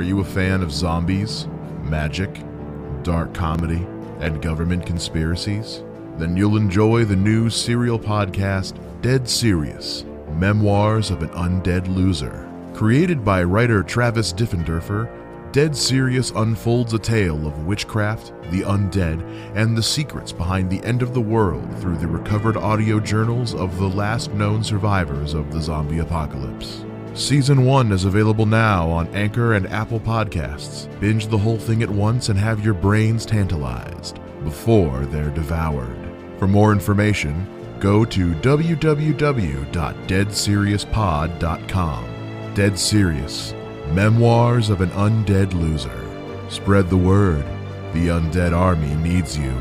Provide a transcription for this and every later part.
Are you a fan of zombies, magic, dark comedy, and government conspiracies? Then you'll enjoy the new serial podcast, Dead Serious Memoirs of an Undead Loser. Created by writer Travis Diffenderfer, Dead Serious unfolds a tale of witchcraft, the undead, and the secrets behind the end of the world through the recovered audio journals of the last known survivors of the zombie apocalypse. Season 1 is available now on Anchor and Apple Podcasts. Binge the whole thing at once and have your brains tantalized before they're devoured. For more information, go to www.deadseriouspod.com. Dead Serious Memoirs of an Undead Loser. Spread the word. The Undead Army needs you.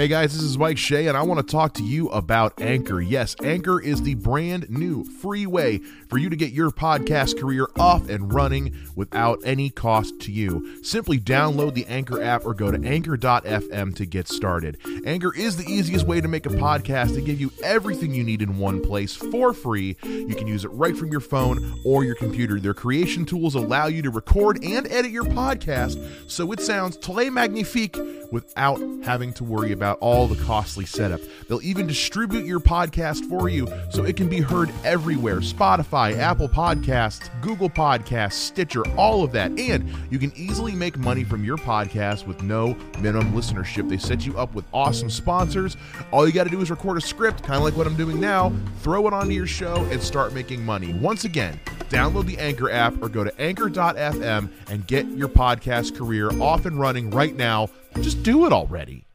Hey guys, this is Mike Shea, and I want to talk to you about Anchor. Yes, Anchor is the brand new free way for you to get your podcast career off and running without any cost to you. Simply download the Anchor app or go to anchor.fm to get started. Anchor is the easiest way to make a podcast to give you everything you need in one place for free. You can use it right from your phone or your computer. Their creation tools allow you to record and edit your podcast so it sounds très magnifique without having to worry about all the costly setup. They'll even distribute your podcast for you so it can be heard everywhere Spotify, Apple Podcasts, Google Podcasts, Stitcher, all of that. And you can easily make money from your podcast with no minimum listenership. They set you up with awesome sponsors. All you got to do is record a script, kind of like what I'm doing now, throw it onto your show, and start making money. Once again, download the Anchor app or go to anchor.fm and get your podcast career off and running right now. Just do it already.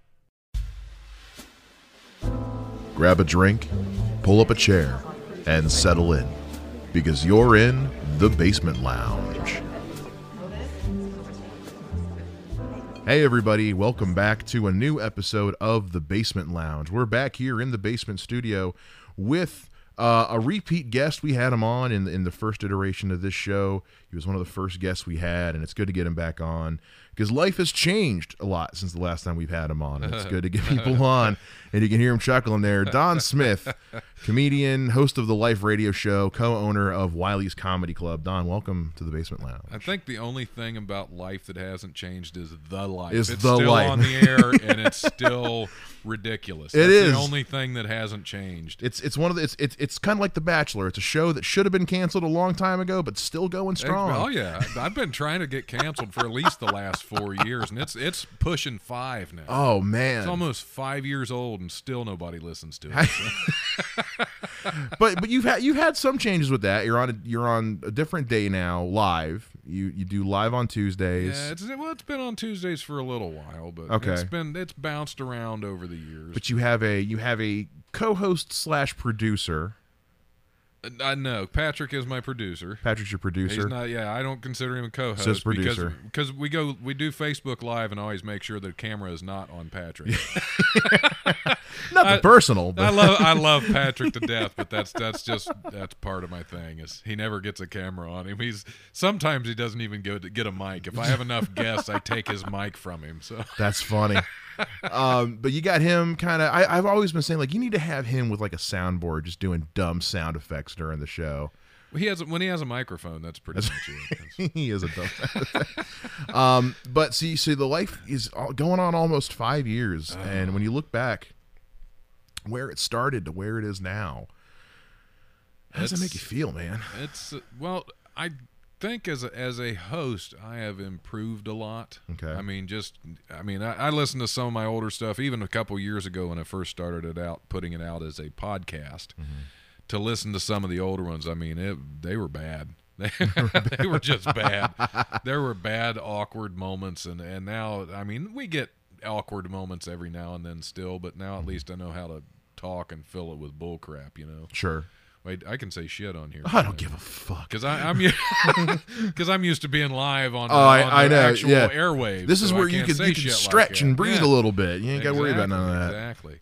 Grab a drink, pull up a chair, and settle in because you're in the Basement Lounge. Hey, everybody, welcome back to a new episode of the Basement Lounge. We're back here in the basement studio with uh, a repeat guest. We had him on in, in the first iteration of this show. He was one of the first guests we had, and it's good to get him back on because life has changed a lot since the last time we've had him on. And it's good to get people on, and you can hear him chuckling there. Don Smith, comedian, host of the Life Radio Show, co-owner of Wiley's Comedy Club. Don, welcome to the Basement Lounge. I think the only thing about life that hasn't changed is the life. Is it's the still life. on the air and it's still ridiculous. It That's is. the only thing that hasn't changed. It's it's one of the it's it's, it's kind of like The Bachelor. It's a show that should have been canceled a long time ago, but still going strong. Oh yeah, I've been trying to get canceled for at least the last four years, and it's it's pushing five now. Oh man! It's almost five years old, and still nobody listens to it. so. but but you've had you've had some changes with that. You're on a, you're on a different day now, live. You you do live on Tuesdays. Yeah, it's well, it's been on Tuesdays for a little while, but Okay. it's been it's bounced around over the years. but you have a you have a co-host slash producer. I know Patrick is my producer. Patrick's your producer. He's not. Yeah, I don't consider him a co-host Says producer. because we go we do Facebook Live and always make sure the camera is not on Patrick. Nothing I- personal, I but love I love Patrick to death, but that's that's just that's part of my thing is he never gets a camera on him. He's sometimes he doesn't even go to get a mic. If I have enough guests, I take his mic from him. So that's funny. Um, but you got him kind of. I've always been saying like you need to have him with like a soundboard, just doing dumb sound effects during the show. he has when he has a microphone. That's pretty much it. He is a dumb. um, but see, see, the life is going on almost five years, and when you look back, where it started to where it is now, how does that make you feel, man? It's uh, well, I think as a, as a host, I have improved a lot. Okay. I mean, just I mean, I, I listened to some of my older stuff, even a couple years ago when I first started it out, putting it out as a podcast. Mm-hmm. To listen to some of the older ones, I mean, it they were bad. they were just bad. There were bad, awkward moments, and and now, I mean, we get awkward moments every now and then still, but now at mm-hmm. least I know how to talk and fill it with bull crap. You know. Sure. Wait, I can say shit on here. I don't give a fuck. because I'm because I'm used to being live on, Oh, I- on I the know, actual yeah. airwaves. This is so where you can you can shit like stretch and breathe Yeah, a little bit. You ain't got to worry about none of that. Exactly.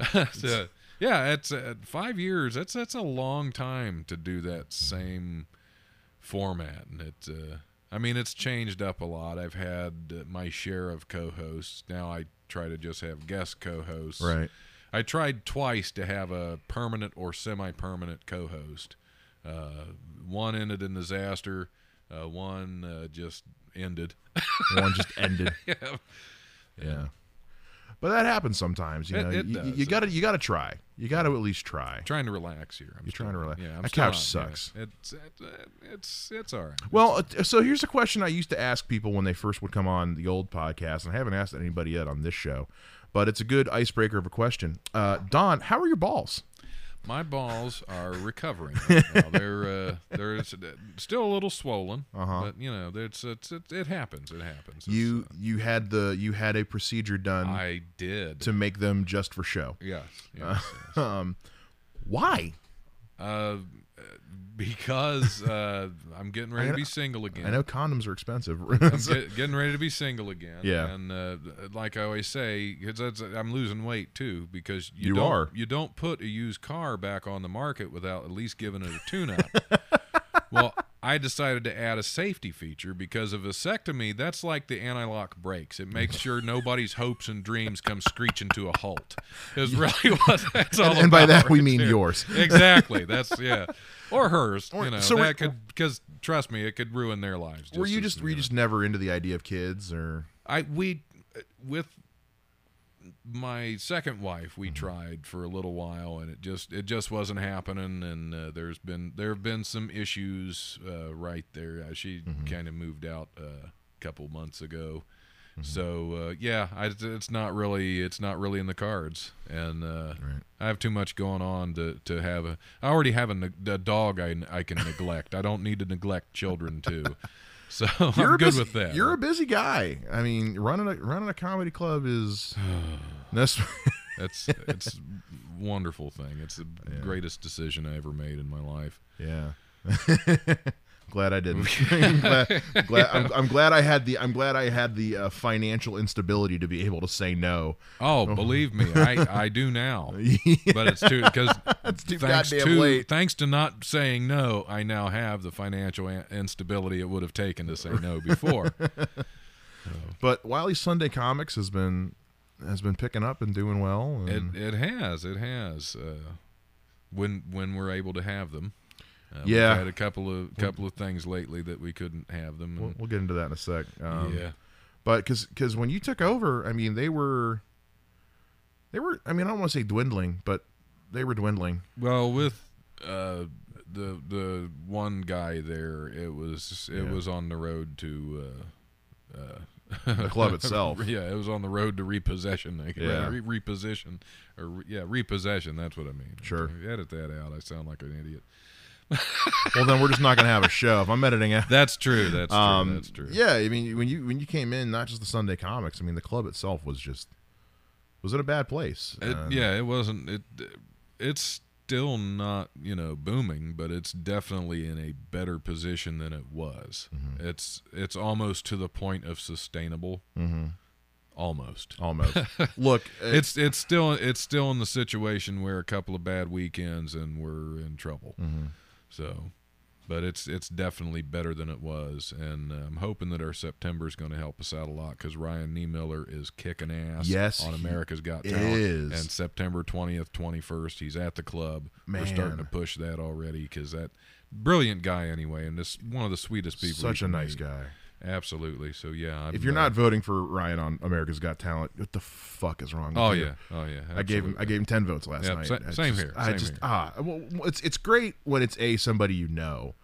So, yeah, it's uh, five years. That's that's a long time to do that same format, and it. Uh, I mean, it's changed up a lot. I've had uh, my share of co-hosts. Now I try to just have guest co-hosts. Right. I tried twice to have a permanent or semi-permanent co-host. Uh, one ended in disaster. Uh, one uh, just ended. One just ended. yeah. Yeah. But that happens sometimes, you It- know. it you, you gotta you gotta try. You gotta at least try. Trying to relax here. I'm You're trying to relax. Yeah, I'm That couch yeah. sucks. It's it's it's all right. Well, uh, so here's a question I used to ask people when they first would come on the old podcast, and I haven't asked anybody yet on this show, but it's a good icebreaker of a question. Uh, Don, how are your balls? My balls are recovering. Right. They're uh, they're still a little swollen, Uh-huh. but you know, it's, it's it, it happens. It happens. It's, You you had the you had a procedure done uh, I did. to make them just for show. yes. yes, yes. Um, why? Uh, because uh, I'm getting ready to be single again. I know condoms are expensive. Get, getting ready to be single again. Yeah. and uh, like I always say, I'm losing weight too because you, You don't, are. You don't put a used car back on the market without at least giving it a tune-up. well, I decided to add a safety feature because a vasectomy that's like the anti-lock brakes. It makes sure nobody's hopes and dreams come screeching to a halt. Is really what that's all and, and by that we mean there. yours. exactly. That's yeah, or hers. Or- you know so that could because trust me, it could ruin their lives. were you just were you just never into the idea of kids or? I we with my second wife Mm-hmm. we tried for a little while and it just it just wasn't happening and uh, there's been there have been some issues uh, right there uh, she Mm-hmm. kind of moved out uh, a couple months ago Mm-hmm. so uh, yeah I, it's not really it's not really in the cards and uh, Right. I have too much going on to, to have a I already have a, a dog I, I can neglect I don't need to neglect children too so You're I'm good busy, with that You're a busy guy. I mean, running a running a comedy club is that's that's it's a wonderful thing. It's the greatest decision I ever made in my life. yeah. glad I didn't. I'm glad, glad I'm, I'm glad I had the I'm glad I had the uh, financial instability to be able to say no. Oh, believe me, I, I do now. But it's too because thanks to late. thanks to not saying no, I now have the financial instability it would have taken to say no before. But Wiley Sunday Comics has been has been picking up and doing well. it it has it has uh, when when we're able to have them. Uh, Yeah. had a couple of couple of things lately that we couldn't have them. we'll, we'll get into that in a sec. Um, yeah. But because because when you took over, I mean, they were they were. I mean, I don't want to say dwindling, but they were dwindling. Well, with uh, the the one guy there, it was it Yeah. was on the road to uh, uh, The club itself. yeah, it was on the road to repossession. Yeah. Re- reposition or yeah, repossession. That's what I mean. Sure. edit that out. I sound like an idiot. Well, then we're just not going to have a show if I'm editing out. That's true. That's true. Um, That's true. Yeah, I mean, when you when you came in, not just the Sunday comics. I mean, the club itself was just was in a bad place. It, yeah, it wasn't. It it's still not you know booming, but it's definitely in a better position than it was. Mm-hmm. It's it's almost to the point of sustainable. Mhm. Almost. almost. Look, it- It's it's still it's still in the situation where a couple of bad weekends and we're in trouble. Mhm. So, but it's it's definitely better than it was, and uh, I'm hoping that our September is going to help us out a lot because Ryan Niemiller is kicking ass. Yes, on America's Got Talent, is. And September 20th, 21st, he's at the club. We're starting to push that already because that brilliant guy anyway, and this one of the sweetest people. such a nice meet. guy. Absolutely. So yeah, I'm, If you're uh, not voting for Ryan on America's Got Talent, what the fuck is wrong? with oh you? yeah, oh yeah. I gave him I gave him ten votes last night. sa- I same just- here, I same just here. ah, well, it's it's great when it's a somebody you know,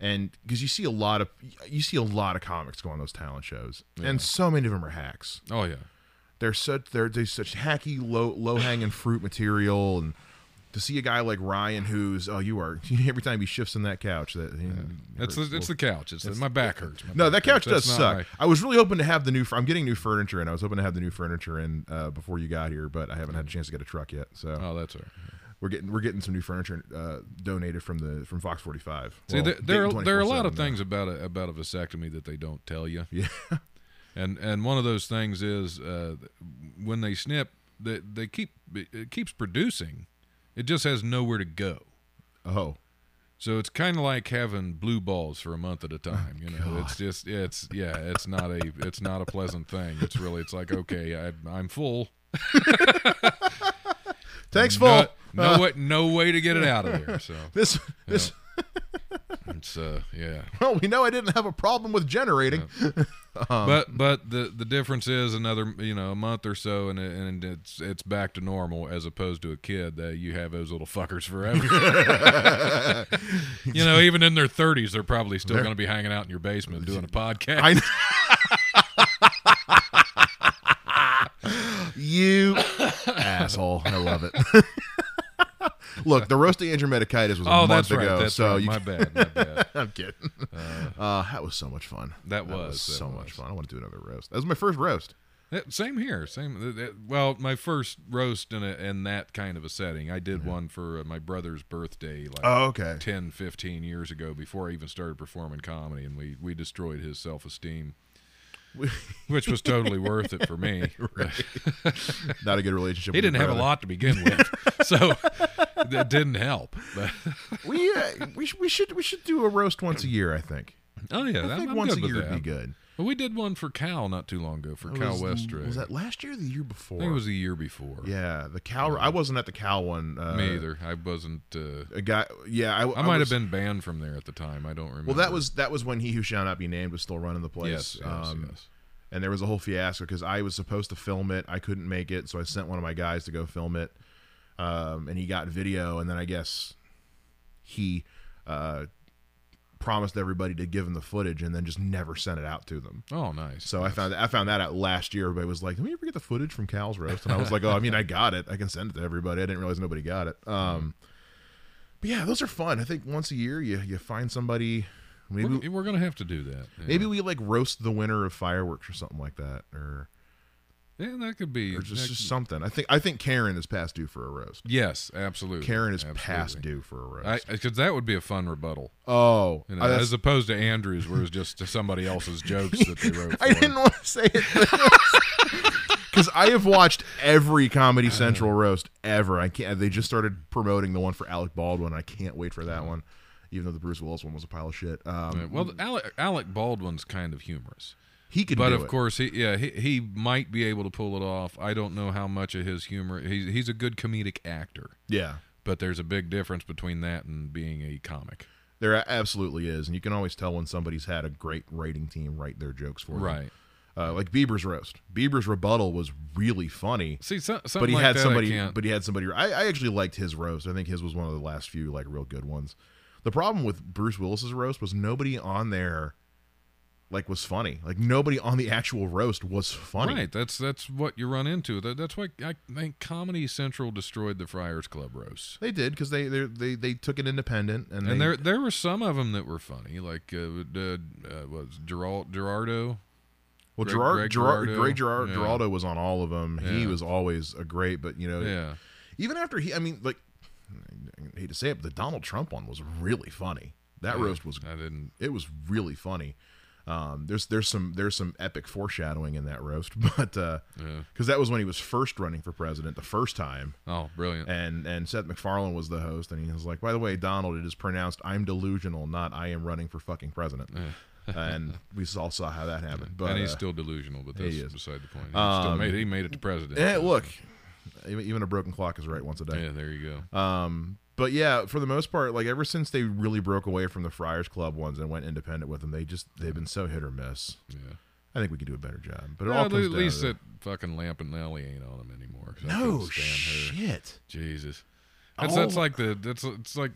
and because you see a lot of you see a lot of comics go on those talent shows, and so many of them are hacks. Oh yeah. They're such they're they such hacky low low hanging fruit material, and to see a guy like Ryan who's oh you are every time he shifts in that couch that It's the, it's the couch. It's, the, my back hurts. My no, back that couch hurts. does That's suck. my- I was really hoping to have the new. I'm getting new furniture, and I was hoping to have the new furniture in uh, before you got here, but I haven't had a chance to get a truck yet. So oh, that's all right. we're getting we're getting some new furniture uh, donated from the from Fox 45. See, Well, there, there, are, there are a lot 24/7 of now. things about a about a vasectomy that they don't tell you. Yeah, and and one of those things is uh, when they snip, they they keep it keeps producing. It just has nowhere to go. oh, So it's kind of like having blue balls for a month at a time. You know, it's just it's yeah, it's not a it's not a pleasant thing. It's really it's like okay, I, I'm full. Thanks, no, full. no Uh, way, no way to get it out of there. So This this. It's uh, yeah. Well, we know I didn't have a problem with generating. Um, but but the the difference is another you know a month or so and it, and it's it's back to normal as opposed to a kid that you have those little fuckers forever. you know, even in their thirties, they're probably still going to be hanging out in your basement doing a podcast. I you asshole. I love it. Look, the roasting Andrew Medicatis was a oh, month that's right. ago, so right. you My bad. My bad. I'm kidding. Uh, that was so much fun. That was, that so much was. fun. I want to do another roast. That was my first roast. Yeah, same here. Same. uh, uh, Well, my first roast in a, in that kind of a setting, I did one for uh, my brother's birthday, like Oh, okay. 10, 15 years ago, before I even started performing comedy, and we we destroyed his self esteem, which was totally worth it for me. Not a good relationship. He didn't have a lot to begin with, so that didn't help. But We uh, we, sh- we should we should do a roast once a year. I think. oh yeah, I think I'm once a year would be good. Well, we did one for Cal not too long ago for Cal was, Westra. Was that last year or the year before? I think it was the year before. Yeah, the Cal. I wasn't at the Cal one. Uh, Me either. I wasn't. Uh, A guy. Yeah, I, I might was- have been banned from there at the time. I don't remember. Well, that was that was when he who shall not be named was still running the place. yes, yes, um, yes. And there was a whole fiasco because I was supposed to film it. I couldn't make it, so I sent one of my guys to go film it. Um, and he got video, and then I guess he uh, promised everybody to give him the footage, and then just never sent it out to them. Oh, nice. So I found I found that out last year. Everybody was like, "Did we ever get the footage from Cal's roast?" And I was like, "Oh, I mean, I got it. I can send it to everybody. I didn't realize nobody got it." Um, but yeah, those are fun. I think once a year you you find somebody. Maybe we're, we're gonna have to do that. Yeah. maybe we like roast the winner of fireworks or something like that, or Yeah, that could be. or just, just something. I think I think Karen is past due for a roast. yes, absolutely. Karen is absolutely. past due for a roast. Because that would be a fun rebuttal, oh, you know, as opposed to Andrews, where it's just somebody else's jokes that they wrote. For I didn't want to say it because I have watched every Comedy Central roast ever. I can't. They just started promoting the one for Alec Baldwin. I can't wait for that one, even though the Bruce Willis one was a pile of shit. Um, well, Alec, Alec Baldwin's kind of humorous, he could, but of it. course, he yeah he, he might be able to pull it off. I don't know how much of his humor. He's he's a good comedic actor, yeah, but there's a big difference between that and being a comic. there absolutely is, and you can always tell when somebody's had a great writing team write their jokes for them. Right. Uh, like Bieber's roast. Bieber's rebuttal was really funny. See, so, but he like had somebody can't- but he had somebody I, I actually liked his roast i think his was one of the last few like real good ones the problem with bruce willis's roast was nobody on there like was funny like nobody on the actual roast was funny Right. That's that's what you run into. That, that's why I think Comedy Central destroyed the Friars Club roast. they did because they, they they they took it independent and, And they, there there were some of them that were funny, like uh, uh, uh, was Gerald Gerardo. well Greg- gerard Greg gerard Giraldo. greg gerard Yeah. geraldo was on all of them he was always a great but you know Yeah. even after he i mean like i hate to say it but the donald trump one was really funny that Yeah, roast was I didn't. it was really funny. Um, there's there's some there's some epic foreshadowing in that roast, but because Yeah. that was when he was first running for president the first time, Oh, brilliant. and and Seth MacFarlane was the host, and he was like, by the way, Donald, it is pronounced I'm delusional, not I am running for fucking president, and we all saw how that happened. But and he's uh, still delusional, but that's is. beside the point. He, Um, still made, he made it to president. eh, look, even even a broken clock is right once a day. Yeah, there you go. Um, but yeah, for the most part, like ever since they really broke away from the Friars Club ones and went independent with them, they just they've been so hit or miss. Yeah. I think we could do a better job, but it Well, all at least that fucking Lampanelli ain't on them anymore. No shit. Jesus. That's that's like the that's it's like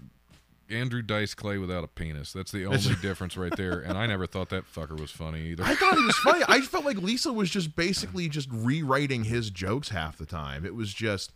Andrew Dice Clay without a penis. That's the only difference right there. And I never thought that fucker was funny either. I thought he was funny. I felt like Lisa was just basically just rewriting his jokes half the time. It was just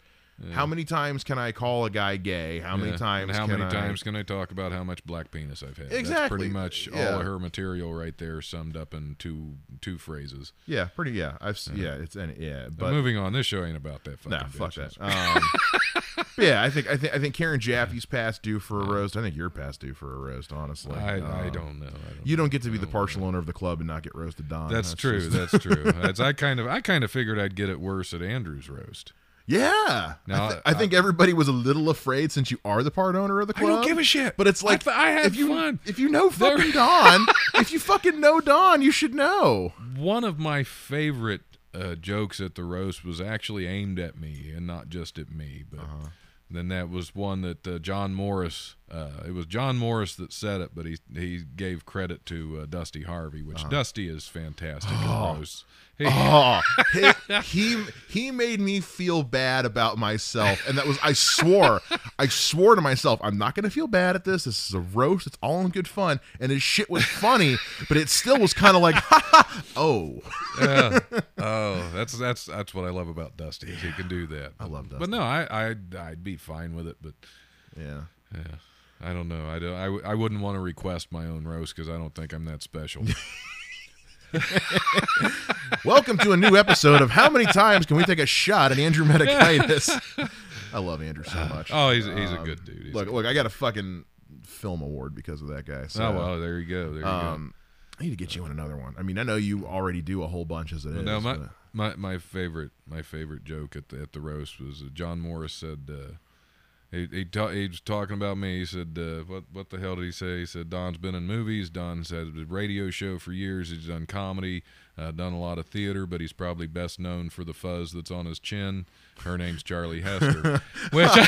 how many times can I call a guy gay? How many Yeah. times? And how can many I- times can I talk about how much black penis I've had? That's Exactly. pretty much Yeah. all of her material right there, summed up in two two phrases. Yeah, pretty. Yeah, I've s yeah. It's and yeah, But but moving on, this show ain't about that. Fucking nah, fuck that. Um, yeah, I think I think I think Karen Jaffe's past due for a roast. I think you're past due for a roast. Honestly, I, I Um, don't know. I don't You don't get to be the partial owner of the club and not get roasted, Don. That's, true. just- That's true. That's, I kind of I kind of figured I'd get it worse at Andrew's roast. Yeah. Now, I, thi- I think everybody was a little afraid since you are the part owner of the club. I don't give a shit. But it's I like th- I had if you fun. if you know fucking Don, if you fucking know Don, you should know. One of my favorite uh, jokes at the roast was actually aimed at me and not just at me. But Uh-huh. then that was one that uh, John Morris. Uh, it was John Morris that said it, but he he gave credit to uh, Dusty Harvey, which Dusty is fantastic at roasts. He, Oh, he, he he made me feel bad about myself, and that was I swore, I swore to myself, I'm not going to feel bad at this. This is a roast. It's all in good fun, and his shit was funny, but it still was kind of like, oh. Oh, that's that's that's what I love about Dusty. Is he can do that. I love Dusty, But no, I I'd, I'd be fine with it. But yeah. yeah, I don't know. I don't, I, w- I wouldn't want to request my own roast because I don't think I'm that special. Welcome to a new episode of How Many Times Can We Take a Shot at Andrew Medicatis? I love Andrew so much. oh, he's he's a good dude. He's look, a- look, I got a fucking film award because of that guy. So, oh well, there you go. There you um, I need to get you on another one. I mean, I know you already do a whole bunch as it go. is. No, my, but- my my favorite my favorite joke at the at the roast was uh, John Morris said. Uh, he he, ta- he was talking about me. He said, uh, "What what the hell did he say?" He said, "Don's been in movies. Don's had a radio show for years. He's done comedy, uh, done a lot of theater, but he's probably best known for the fuzz that's on his chin. Her name's Charlie Hester." Which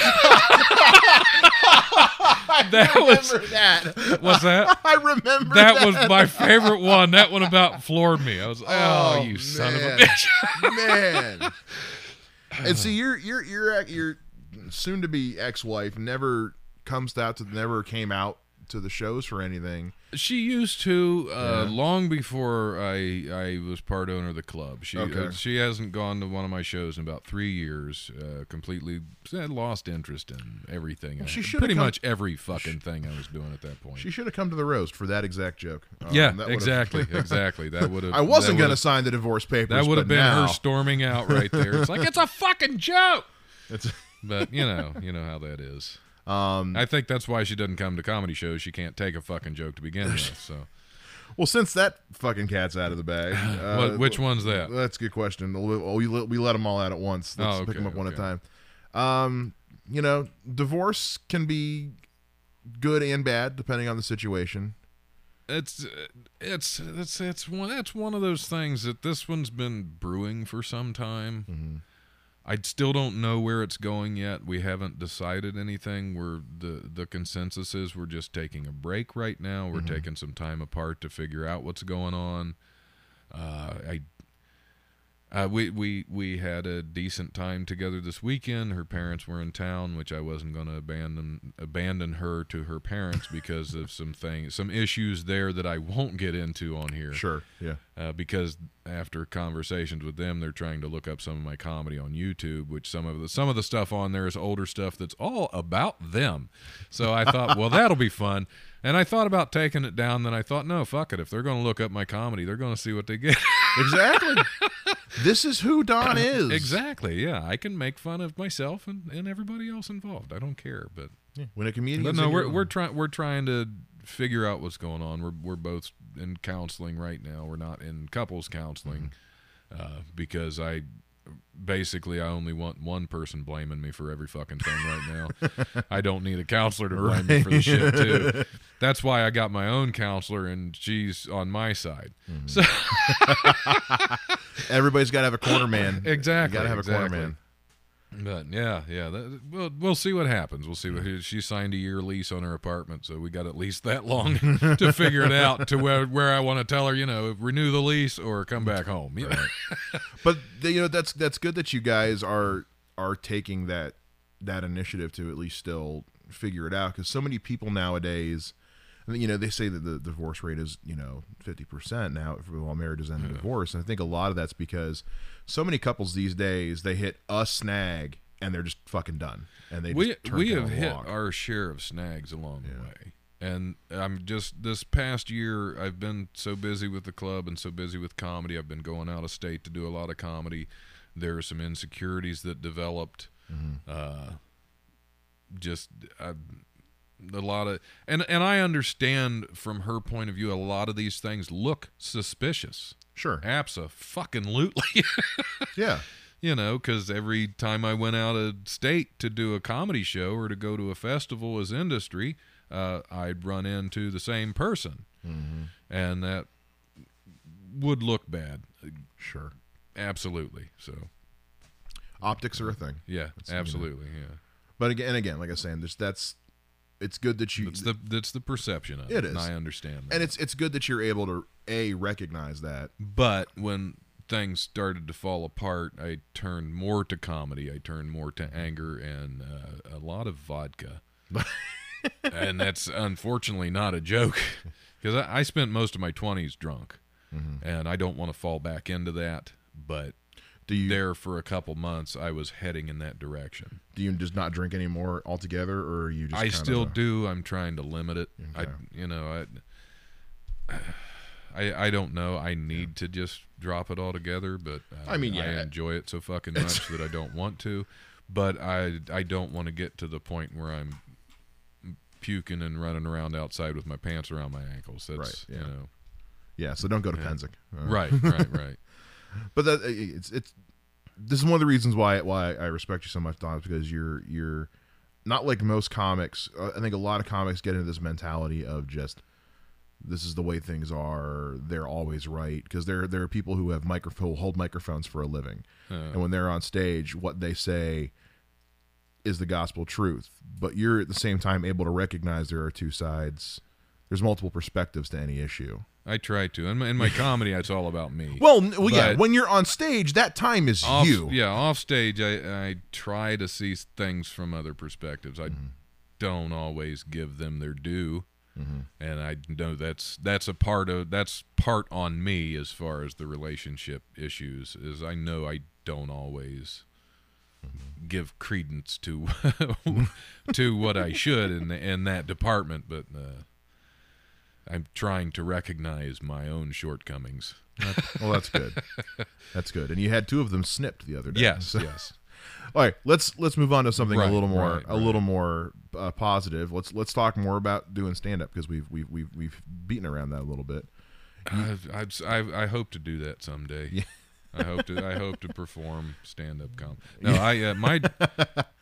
that was remember that. what's that? I remember That that. was my favorite one. That one about floored me. I was, oh, Oh, you son of a bitch. man. And see, you're you're you're your your soon to be ex wife never comes out to never came out to the shows for anything. She used to uh, Yeah. long before I I was part owner of the club. She Okay. uh, she hasn't gone to one of my shows in about three years. Uh, completely had lost interest in everything. I- she should've pretty come- much every fucking thing I was doing at that point. She should have come to the roast for that exact joke. Um, yeah, exactly, exactly. That would have. I wasn't going to sign the divorce papers. That would have been now, her storming out right there. It's like it's a fucking joke. It's, But you know, you know how that is. um, I think that's why she doesn't come to comedy shows. She can't take a fucking joke to begin with. So, well, since that fucking cat's out of the bag, uh, what, which one's that? That's a good question. We, we let- them all out at once. Let's Oh, pick them okay, up one at a time. Um, you know, divorce can be good and bad depending on the situation. It's it's it's it's one that's one of those things that this one's been brewing for some time. Mm-hmm. I still don't know where it's going yet. We haven't decided anything. We're the the consensus is we're just taking a break right now. We're Mm-hmm. taking some time apart to figure out what's going on. Uh, I uh, we we we had a decent time together this weekend. Her parents were in town, which I wasn't going to abandon abandon her to her parents because of some things, some issues there that I won't get into on here. Sure. Yeah. Uh, because after conversations with them, they're trying to look up some of my comedy on YouTube, which some of the some of the stuff on there is older stuff that's all about them. So I thought, well, that'll be fun. And I thought about taking it down. Then I thought, no, fuck it. If they're going to look up my comedy, they're going to see what they get. Exactly. this is who Don is. exactly. Yeah, I can make fun of myself and, and everybody else involved. I don't care. But Yeah. When a comedian. but no, we're we're trying we're trying to figure out what's going on. We're we're both in counseling right now. We're not in couples counseling uh, because I basically I only want one person blaming me for every fucking thing right now. I don't need a counselor to blame me for the shit too. That's why I got my own counselor and she's on my side. Mm-hmm. So Everybody's got to have a corner man. Exactly, got to have a corner man. But yeah, yeah, that, we'll we'll see what happens. We'll see what she signed a year lease on her apartment, so we got at least that long to figure it out to where where I want to tell her, you know, renew the lease or come back home. You know? But you know that's that's good that you guys are are taking that that initiative to at least still figure it out because so many people nowadays I you know they say that the divorce rate is you know 50% now while marriages end in divorce and I think a lot of that's because so many couples these days they hit a snag and they're just fucking done and they we just turn we have hit log. our share of snags along Yeah. the way, and I'm just this past year I've been so busy with the club and so busy with comedy. I've been going out of state to do a lot of comedy. There are some insecurities that developed. Uh, just uh, a lot of and and I understand from her point of view a lot of these things look suspicious. sure Absa fucking lootly. yeah you know, because every time I went out of state to do a comedy show or to go to a festival as industry, uh, I'd run into the same person, Mm-hmm. and that would look bad. sure absolutely. So Optics are a thing. yeah, That's, you know. absolutely. Yeah, But again, and again, like I was saying, there's that's it's good that you that's the that's the perception of It it, is. and I understand that. and it's it's good that you're able to a recognize that. But when things started to fall apart, I turned more to comedy. I turned more to anger and uh, a lot of vodka. and that's unfortunately not a joke because I, I spent most of my 20s drunk. Mm-hmm. And I don't want to fall back into that. But Do you there for a couple months, I was heading in that direction. do you just not drink anymore altogether, or are you just I still do. I'm trying to limit it. I, you know, I, I, I don't know. I need to just drop it all together, but uh, I mean, I enjoy it so fucking much that I don't want to. But I, I don't want to get to the point where I'm puking and running around outside with my pants around my ankles. That's Right, yeah. you know, yeah. So don't go to Yeah. Penzic. Uh, right, right, right. But that it's it's this is one of the reasons why why I respect you so much, Don, is because you're you're not like most comics. Uh, I think a lot of comics get into this mentality of just this is the way things are. They're always right because there there are people who have microphone hold microphones for a living, Uh, and when they're on stage, what they say is the gospel truth. But you're at the same time able to recognize there are two sides. There's multiple perspectives to any issue. I try to. In my, in my comedy, it's all about me. Well, well, yeah. When you're on stage, that time is off, you. Yeah, off stage, I, I try to see things from other perspectives. I Mm-hmm. don't always give them their due, Mm-hmm. and I know that's that's a part of that's part on me as far as the relationship issues. Is I know I don't always Mm-hmm. give credence to to what I should in in that department, but. Uh, I'm trying to recognize my own shortcomings. Well, that's good. that's good. And you had two of them snipped the other day. Yes, So- yes. All right, let's let's move on to something a little more right, a right. little more uh, positive. Let's let's talk more about doing stand up because we've we've we've we've beaten around that a little bit. I've, I've, I I hope to do that someday. Yeah. I hope to I hope to perform stand up comedy. No, I uh, my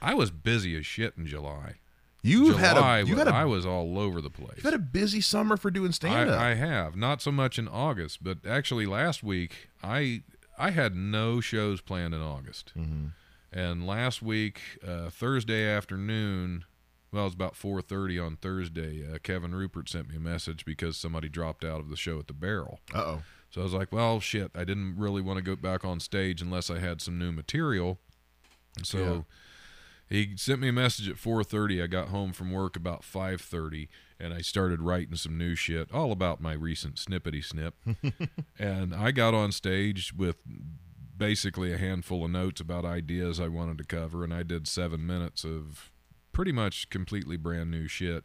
I was busy as shit in July. You've had a had a I was all over the place. you've had a busy summer for doing stand up. I, I have not so much in August, but actually last week I I had no shows planned in August, Mm-hmm. and last week uh, Thursday afternoon, well, it was about four thirty on Thursday. Uh, Kevin Rupert sent me a message because somebody dropped out of the show at the Barrel. Oh. So I was like, well, shit, I didn't really want to go back on stage unless I had some new material. So he sent me a message at 4:30. I got home from work about 5:30 and I started writing some new shit all about my recent snippety snip. and I got on stage with basically a handful of notes about ideas I wanted to cover and I did 7 minutes of pretty much completely brand new shit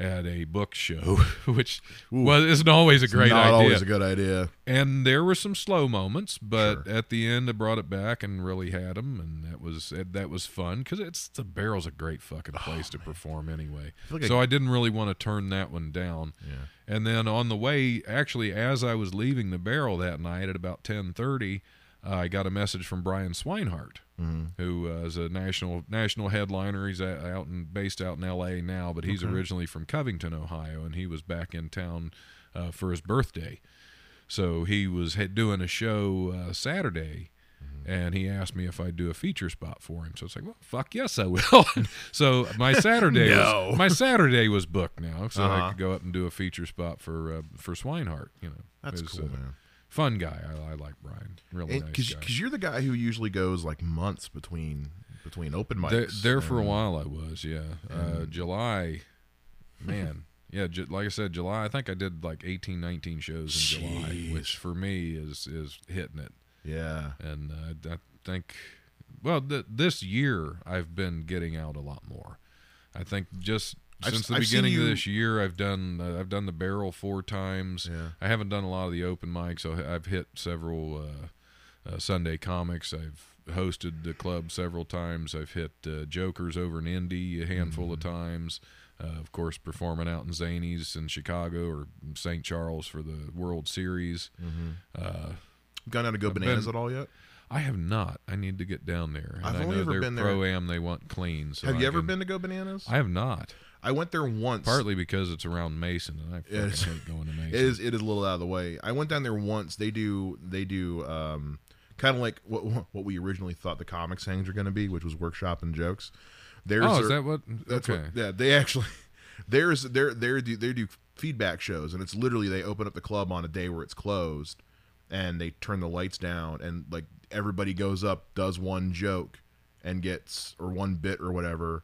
at a book show, which was isn't always a great Not idea. always a good idea. And there were some slow moments, but Sure. at the end, I brought it back and really had them, and that was eh, that was fun because it's the barrel's a great fucking oh, place to perform anyway. Oh, feel like so I didn't really want to turn that one down. Yeah. And then on the way, actually, as I was leaving the barrel that night at about ten thirty, uh, I got a message from Brian Swinehart, Mm-hmm. who uh, is a national national headliner. He's out and based out in L.A. now, but he's Okay. originally from Covington, Ohio, and he was back in town uh, for his birthday. So he was doing a show uh, Saturday, Mm-hmm. and he asked me if I'd do a feature spot for him. So it's like, well, fuck yes, I will. so my Saturday, No. was, my Saturday was booked now, so Uh-huh. I could go up and do a feature spot for uh, for Swinehart. You know, That's was, cool, uh, man. Fun guy. I, I like Brian. Really nice Because you're the guy who usually goes like months between between open mics. There, there for a while I was, yeah. Uh, July, man, yeah. Ju- like I said, July. I think I did like 18, 19 shows in July, which for me is is hitting it. Yeah. And uh, I think, well, th- this year I've been getting out a lot more. I think just I've- since the I've beginning you- of this year, I've done uh, I've done the barrel four times. Yeah. I haven't done a lot of the open mics. So I've hit several uh, uh, Sunday comics. I've hosted the club several times. I've hit uh, Jokers over in Indy a handful of times. Uh, of course, performing out in Zanies in Chicago or St. Charles for the World Series. Uh, Gone out to go I've bananas been- at all yet? I have not. I need to get down there. And I've I only know ever been there- pro am they want clean. So Have you I ever can- been to Go Bananas? I have not. I went there once. Partly because it's around Mason, and I fucking It's- hate going to Mason. It is it is a little out of the way. I went down there once. They do they do um, kind of like what what we originally thought the comics hangs are going to be, which was workshop and jokes. There's oh, is that what? that's okay. what, yeah, they actually there's they're they're do they do feedback shows and it's literally they open up the club on a day where it's closed and they turn the lights down and like everybody goes up does one joke and gets or one bit or whatever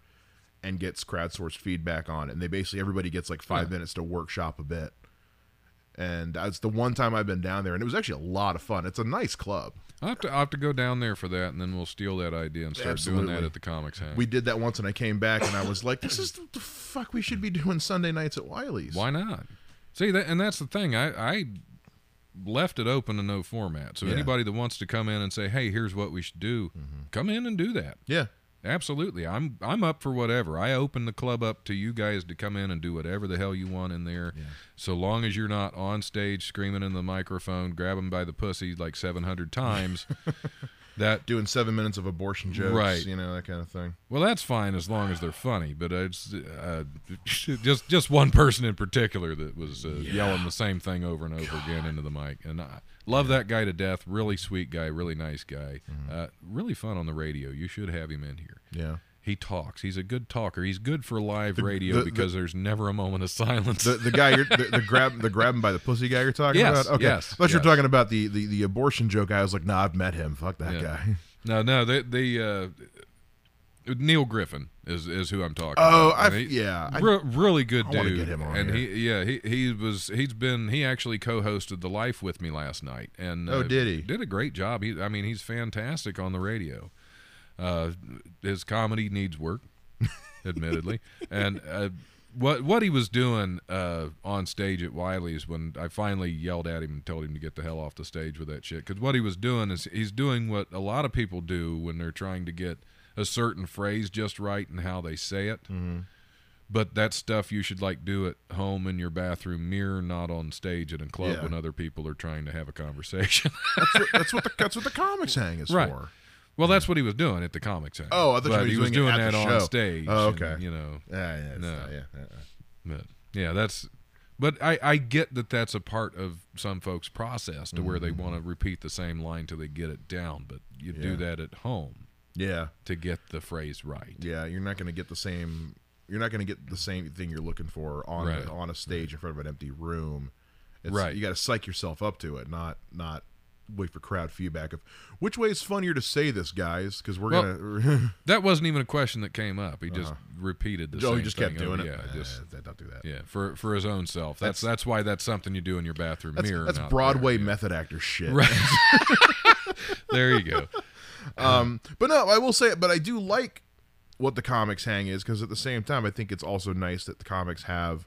and gets crowdsourced feedback on it and they basically everybody gets like five Yeah. minutes to workshop a bit and that's the one time I've been down there and it was actually a lot of fun it's a nice club I'll have to I'll have to go down there for that, and then we'll steal that idea and start doing that at the comics we did that once and I came back and I was like this is the fuck we should be doing Sunday nights at Wiley's Why not? See that, and that's the thing. I I left it open to no format. So Yeah. anybody that wants to come in and say, "Hey, here's what we should do," mm-hmm. come in and do that. yeah Absolutely. I'm I'm up for whatever. I open the club up to you guys to come in and do whatever the hell you want in there. So long as you're not on stage screaming in the microphone, grabbing by the pussy like 700 times. that doing seven minutes of abortion jokes, Right. You know that kind of thing. well, that's fine as long as they're funny, but it's uh, just just one person in particular that was uh, yelling the same thing over and over again into the mic, and I love that guy to death. Really sweet guy, really nice guy, uh, really fun on the radio. You should have him in here. Yeah. He talks. He's a good talker. He's good for live radio the- because there's never a moment of silence. The the guy you're the, the grab the grabbing by the pussy guy you're talking Yes, about. Okay. yes, I thought you're talking about the, the the abortion joke. I was like, nah, I've met him. Fuck that Yeah. guy. no, no, the the uh, Neil Griffin is is who I'm talking. Oh, about. I he- yeah. Re- really good I dude. wanna get him on and here. he, yeah, he he was he's been he actually co-hosted the Life with me last night, and Oh, uh, did he? Did a great job. He, I mean, he's fantastic on the radio. Uh, his comedy needs work, admittedly, and uh, what what he was doing uh, on stage at Wiley's when I finally yelled at him and told him to get the hell off the stage with that shit. Because what he was doing is he's doing what a lot of people do when they're trying to get a certain phrase just right and how they say it. Mm-hmm. But that stuff you should like do at home in your bathroom mirror, not on stage at a club Yeah. when other people are trying to have a conversation. that's, what, that's what the that's what the comics hang is Right. for. Well, that's what he was doing at the comics. House. Oh, I thought but he he was was doing it at that the on show. stage. Oh, and, okay. you know, Yeah, yeah, it's No. not- yeah, yeah, yeah. but yeah, that's. But I, I get that that's a part of some folks' process to where they want to repeat the same line till they get it down. But you do Mm-hmm. That at home Yeah, to get the phrase right. yeah. You're not going to get the same. You're not going to get the same thing you're looking for on Right. a, on a stage in front of an empty room. It's, Right. You got to psych yourself up to it, not not wait for crowd feedback of which way is funnier to say this, guys? Because we're Well, gonna. That wasn't even a question that came up. He just repeated the oh, same he just thing kept doing over- it. Yeah, just Eh, don't do that. yeah for for his own self. That's That's- that's, why that's something you do in your bathroom That's, mirror. that's Broadway there. Yeah. method actor shit. Right. there you go. Um, but no, I will say it. But I do like what the comics hang is because at the same time, I think it's also nice that the comics have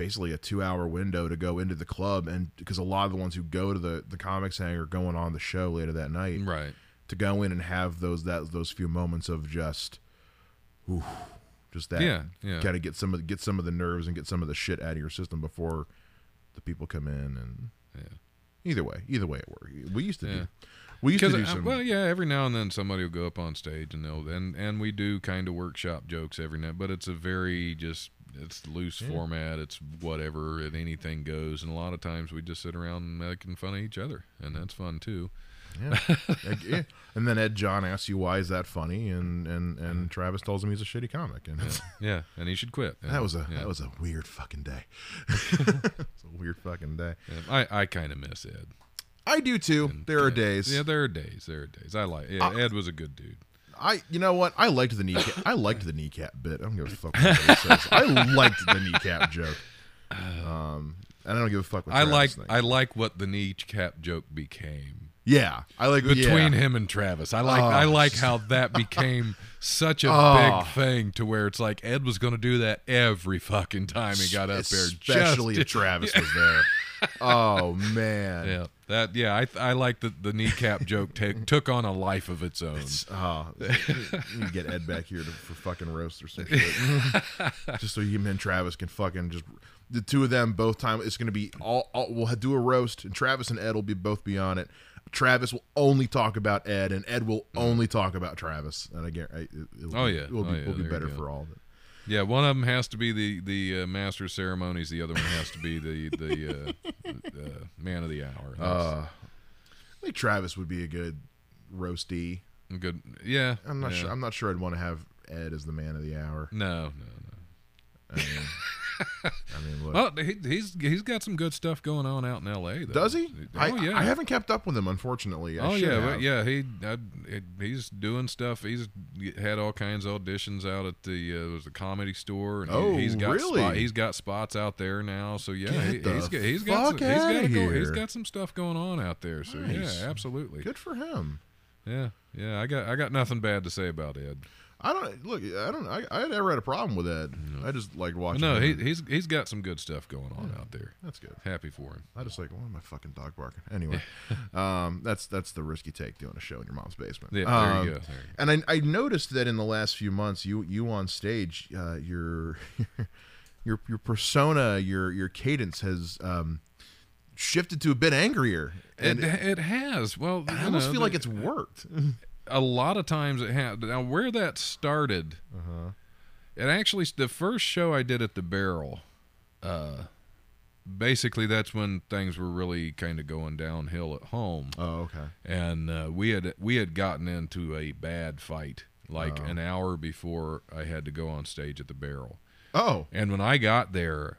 basically a two-hour window to go into the club, and because a lot of the ones who go to the the comics hang are going on the show later that night Right. to go in and have those that those few moments of just, ooh, just that. Yeah, yeah. Got to get some of get some of the nerves and get some of the shit out of your system before the people come in and. Yeah. Either way, either way it works. We used to Yeah. do. We used to do some. well, yeah, every now and then somebody will go up on stage and they'll and and we do kind of workshop jokes every now, but it's a very just it's loose format. It's whatever and anything goes, and a lot of times we just sit around making fun of each other, and that's fun too. Yeah. Yeah. And then Ed John asks you why is that funny, and and and Travis tells him he's a shitty comic, and it's- Yeah, and he should quit. that was a yeah. that was a weird fucking day. it's a weird fucking day. Yeah, I I kind of miss Ed. I do too. there are Yeah. days. Yeah, there are days. There are days. I like. Yeah, Uh, Ed was a good dude. I you know what? I liked the kneecap. I liked the kneecap bit. I don't give a fuck what says. I liked the kneecap joke. Um, and I don't give a fuck what I Travis like. thinks. I like what the kneecap joke became. yeah, I like between yeah. him and Travis. I like Oh, I like how that became such a Oh. big thing to where it's like Ed was going to do that every fucking time he got up there, especially just, if Travis was there. Oh man. Yeah, that yeah. I I like that the kneecap joke ta- took on a life of its own. Oh, you get Ed back here to, for fucking roast or some shit. just so you and Travis can fucking just the two of them both time. It's gonna be all, all. We'll do a roast, and Travis and Ed will be both be on it. Travis will only talk about Ed, and Ed will only talk about Travis. And again, it, it'll Oh, yeah. it'll be, Oh, yeah. it'll be better for all of it. Yeah, one of them has to be the the uh, master of ceremonies. The other one has to be the the uh, uh, man of the hour. That's- Uh, I think Travis would be a good roasty. Good. Yeah. I'm not yeah. sure. I'm not sure I'd want to have Ed as the man of the hour. No, no, no. I mean, I mean, look. Well, he, he's he's got some good stuff going on out in L.A. Though. Does he? Oh I, yeah. I haven't kept up with him, unfortunately. I oh yeah, yeah. He I, he's doing stuff. He's had all kinds of auditions out at the uh, was the comedy store. And Oh, he, has got really? spot, he's got spots out there now. So yeah, Get he, the he's got he's got some, he's got go, he's here. got some stuff going on out there. So Nice. yeah, absolutely. Good for him. Yeah, yeah. I got I got nothing bad to say about Ed. I don't look. I don't. I, I never had a problem with Ed. I just like watching. no, him. he, he's he's got some good stuff going on out there. That's good. Happy for him. I just like why am I fucking dog barking? Anyway, um, that's that's the risky take doing a show in your mom's basement. Yeah, there Um, you go. There you go. And I, I noticed that in the last few months, you you on stage, uh, your your your persona, your your cadence has um, shifted to a bit angrier, and It, it has. Well, I almost know, feel like it's worked. a lot of times it has. Now, where that started, Uh-huh. it actually the first show I did at the Barrel. Uh, basically, that's when things were really kind of going downhill at home, Oh, okay. and uh, we had we had gotten into a bad fight like Oh. an hour before I had to go on stage at the Barrel. Oh, And when I got there,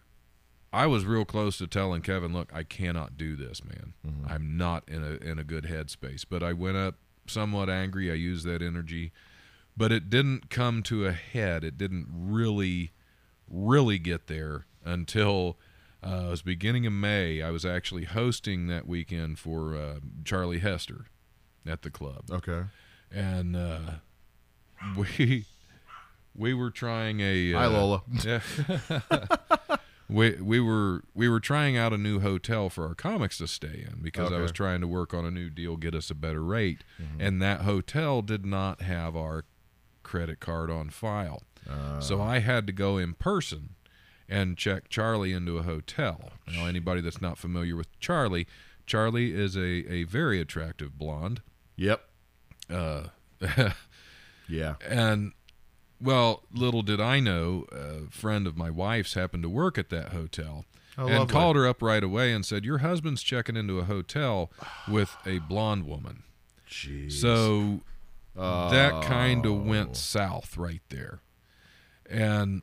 I was real close to telling Kevin, "Look, I cannot do this, man. I'm not in a in a good headspace." But I went up somewhat angry. I used that energy, but it didn't come to a head. It didn't really, really get there until uh, it was beginning of May. I was actually hosting that weekend for uh, Charlie Hester at the club okay. and uh, we we were trying a uh, Hi, Lola. We we were we were trying out a new hotel for our comics to stay in because I was trying to work on a new deal, get us a better rate, Mm-hmm. and that hotel did not have our credit card on file. Uh, So I had to go in person and check Charlie into a hotel. Now, anybody that's not familiar with Charlie, Charlie is a, a very attractive blonde. Yep. Uh, Yeah. and well, little did I know, a friend of my wife's happened to work at that hotel. Oh, and lovely. called her up right away and said, Your husband's checking into a hotel with a blonde woman. Jeez. So that kind Oh. of went south right there. And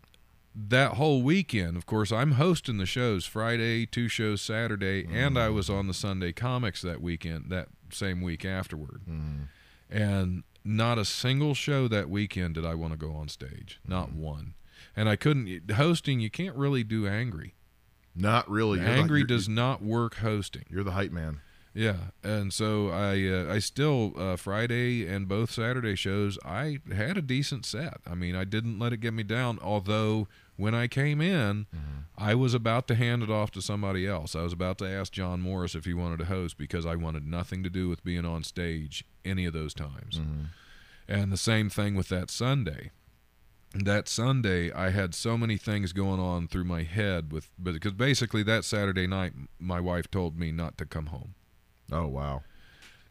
that whole weekend, of course, I'm hosting the shows Friday, two shows Saturday, and I mm. was on the Sunday comics that weekend, that same week afterward. Mm. And not a single show that weekend did I want to go on stage. Not one. And I couldn't, hosting, you can't really do angry. Not really. You're angry does not work hosting. You're the hype man. Yeah, and so I uh, I still uh, Friday and both Saturday shows I had a decent set. I mean I didn't let it get me down. Although when I came in, mm-hmm. I was about to hand it off to somebody else. I was about to ask John Morris if he wanted to host because I wanted nothing to do with being on stage any of those times. Mm-hmm. And the same thing with that Sunday. That Sunday, I had so many things going on through my head with, because basically that Saturday night, my wife told me not to come home Oh wow.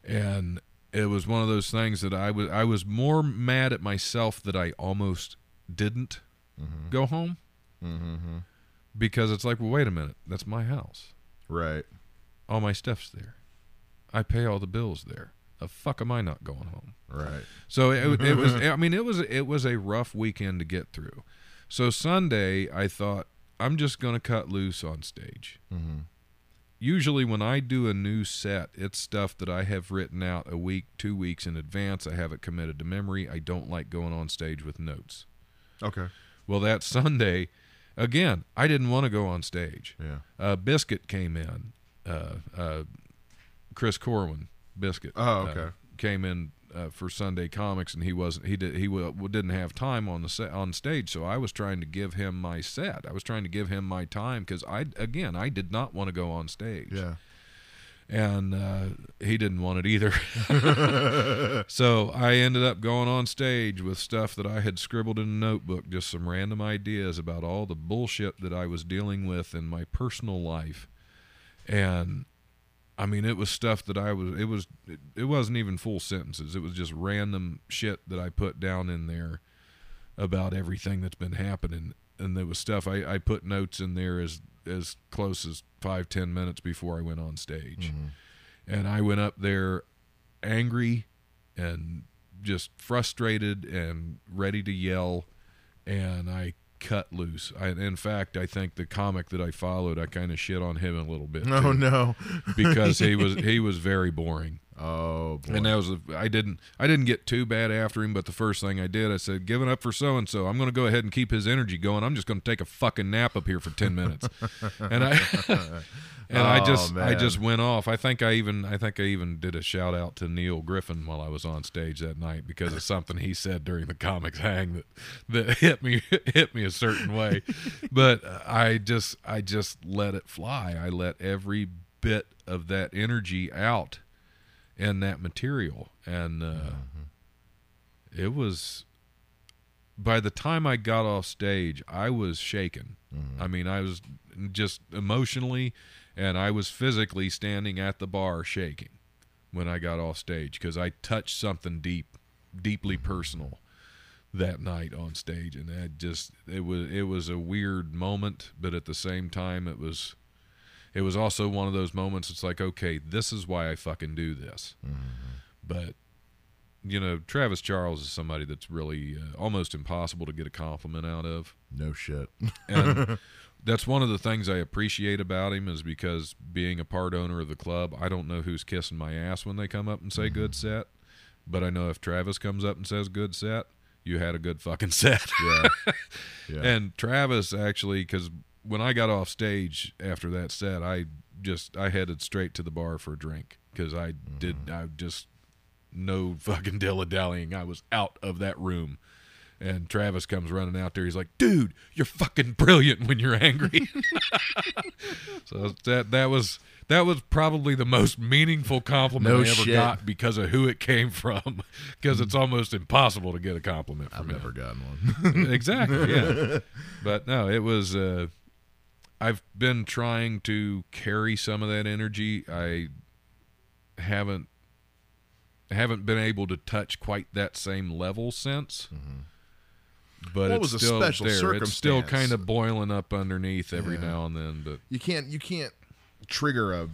and it was one of those things that I was I was more mad at myself that I almost didn't go home Mm-hmm. because it's like, well, wait a minute, that's my house. Right. All my stuff's there. I pay all the bills there. The fuck am I not going home? Right. So it, it was. I mean, it was it was a rough weekend to get through. So Sunday, I thought I'm just going to cut loose on stage. Mm-hmm. Usually, when I do a new set, it's stuff that I have written out a week, two weeks in advance. I have it committed to memory. I don't like going on stage with notes. Okay. Well, that Sunday, again, I didn't want to go on stage. Yeah. Uh, Biscuit came in. Uh, uh, Chris Corwin, Biscuit. Oh, uh, okay. came in uh, for Sunday comics, and he wasn't. He did. He w- didn't have time on the set on stage, so I was trying to give him my set. I was trying to give him my time because I again I did not want to go on stage Yeah. And uh, he didn't want it either. so I ended up going on stage with stuff that I had scribbled in a notebook, just some random ideas about all the bullshit that I was dealing with in my personal life, and I mean it was stuff that I was it was it, it wasn't even full sentences. It was just random shit that I put down in there about everything that's been happening, and there was stuff I, I put notes in there as as close as five ten minutes before I went on stage. Mm-hmm. and I went up there angry and just frustrated and ready to yell, and I cut loose. I, in fact, I think the comic that I followed, I kind of shit on him a little bit. Oh too, no. because he was he was very boring. Oh boy. And that was a, I didn't I didn't get too bad after him, but the first thing I did, I said, "Giving up for so and so. I'm going to go ahead and keep his energy going. I'm just going to take a fucking nap up here for ten minutes." and I and I Oh, just I just went off. I think I even I think I even did a shout out to Neil Griffin while I was on stage that night because of something he said during the comics hang that that hit me hit me a certain way. But I just I just let it fly. I let every bit of that energy out in that material. And uh, mm-hmm. it was by the time I got off stage I was shaken. Mm-hmm. I mean I was just emotionally and I was physically standing at the bar shaking when I got off stage because I touched something deep deeply mm-hmm. personal that night on stage. And that just it was it was a weird moment but at the same time it was it was also one of those moments it's like okay this is why i fucking do this but you know travis charles is somebody that's really uh, almost impossible to get a compliment out of no shit. and that's one of the things i appreciate about him is because being a part owner of the club i don't know who's kissing my ass when they come up and say good set but i know if travis comes up and says good set you had a good fucking set yeah. Yeah. and Travis actually, because when I got off stage after that set, I just I headed straight to the bar for a drink because I did I just no fucking dilly dallying. I was out of that room. And Travis comes running out there. He's like, "Dude, you're fucking brilliant when you're angry." so that that was that was probably the most meaningful compliment No I ever shit. got because of who it came from. Because it's almost impossible to get a compliment from I've him never gotten one. exactly yeah but no it was uh i've been trying to carry some of that energy. I haven't haven't been able to touch quite that same level since. Mm-hmm. But Well, it it's was a still special there. It's still kind of boiling up underneath every Yeah. now and then but you can't you can't trigger a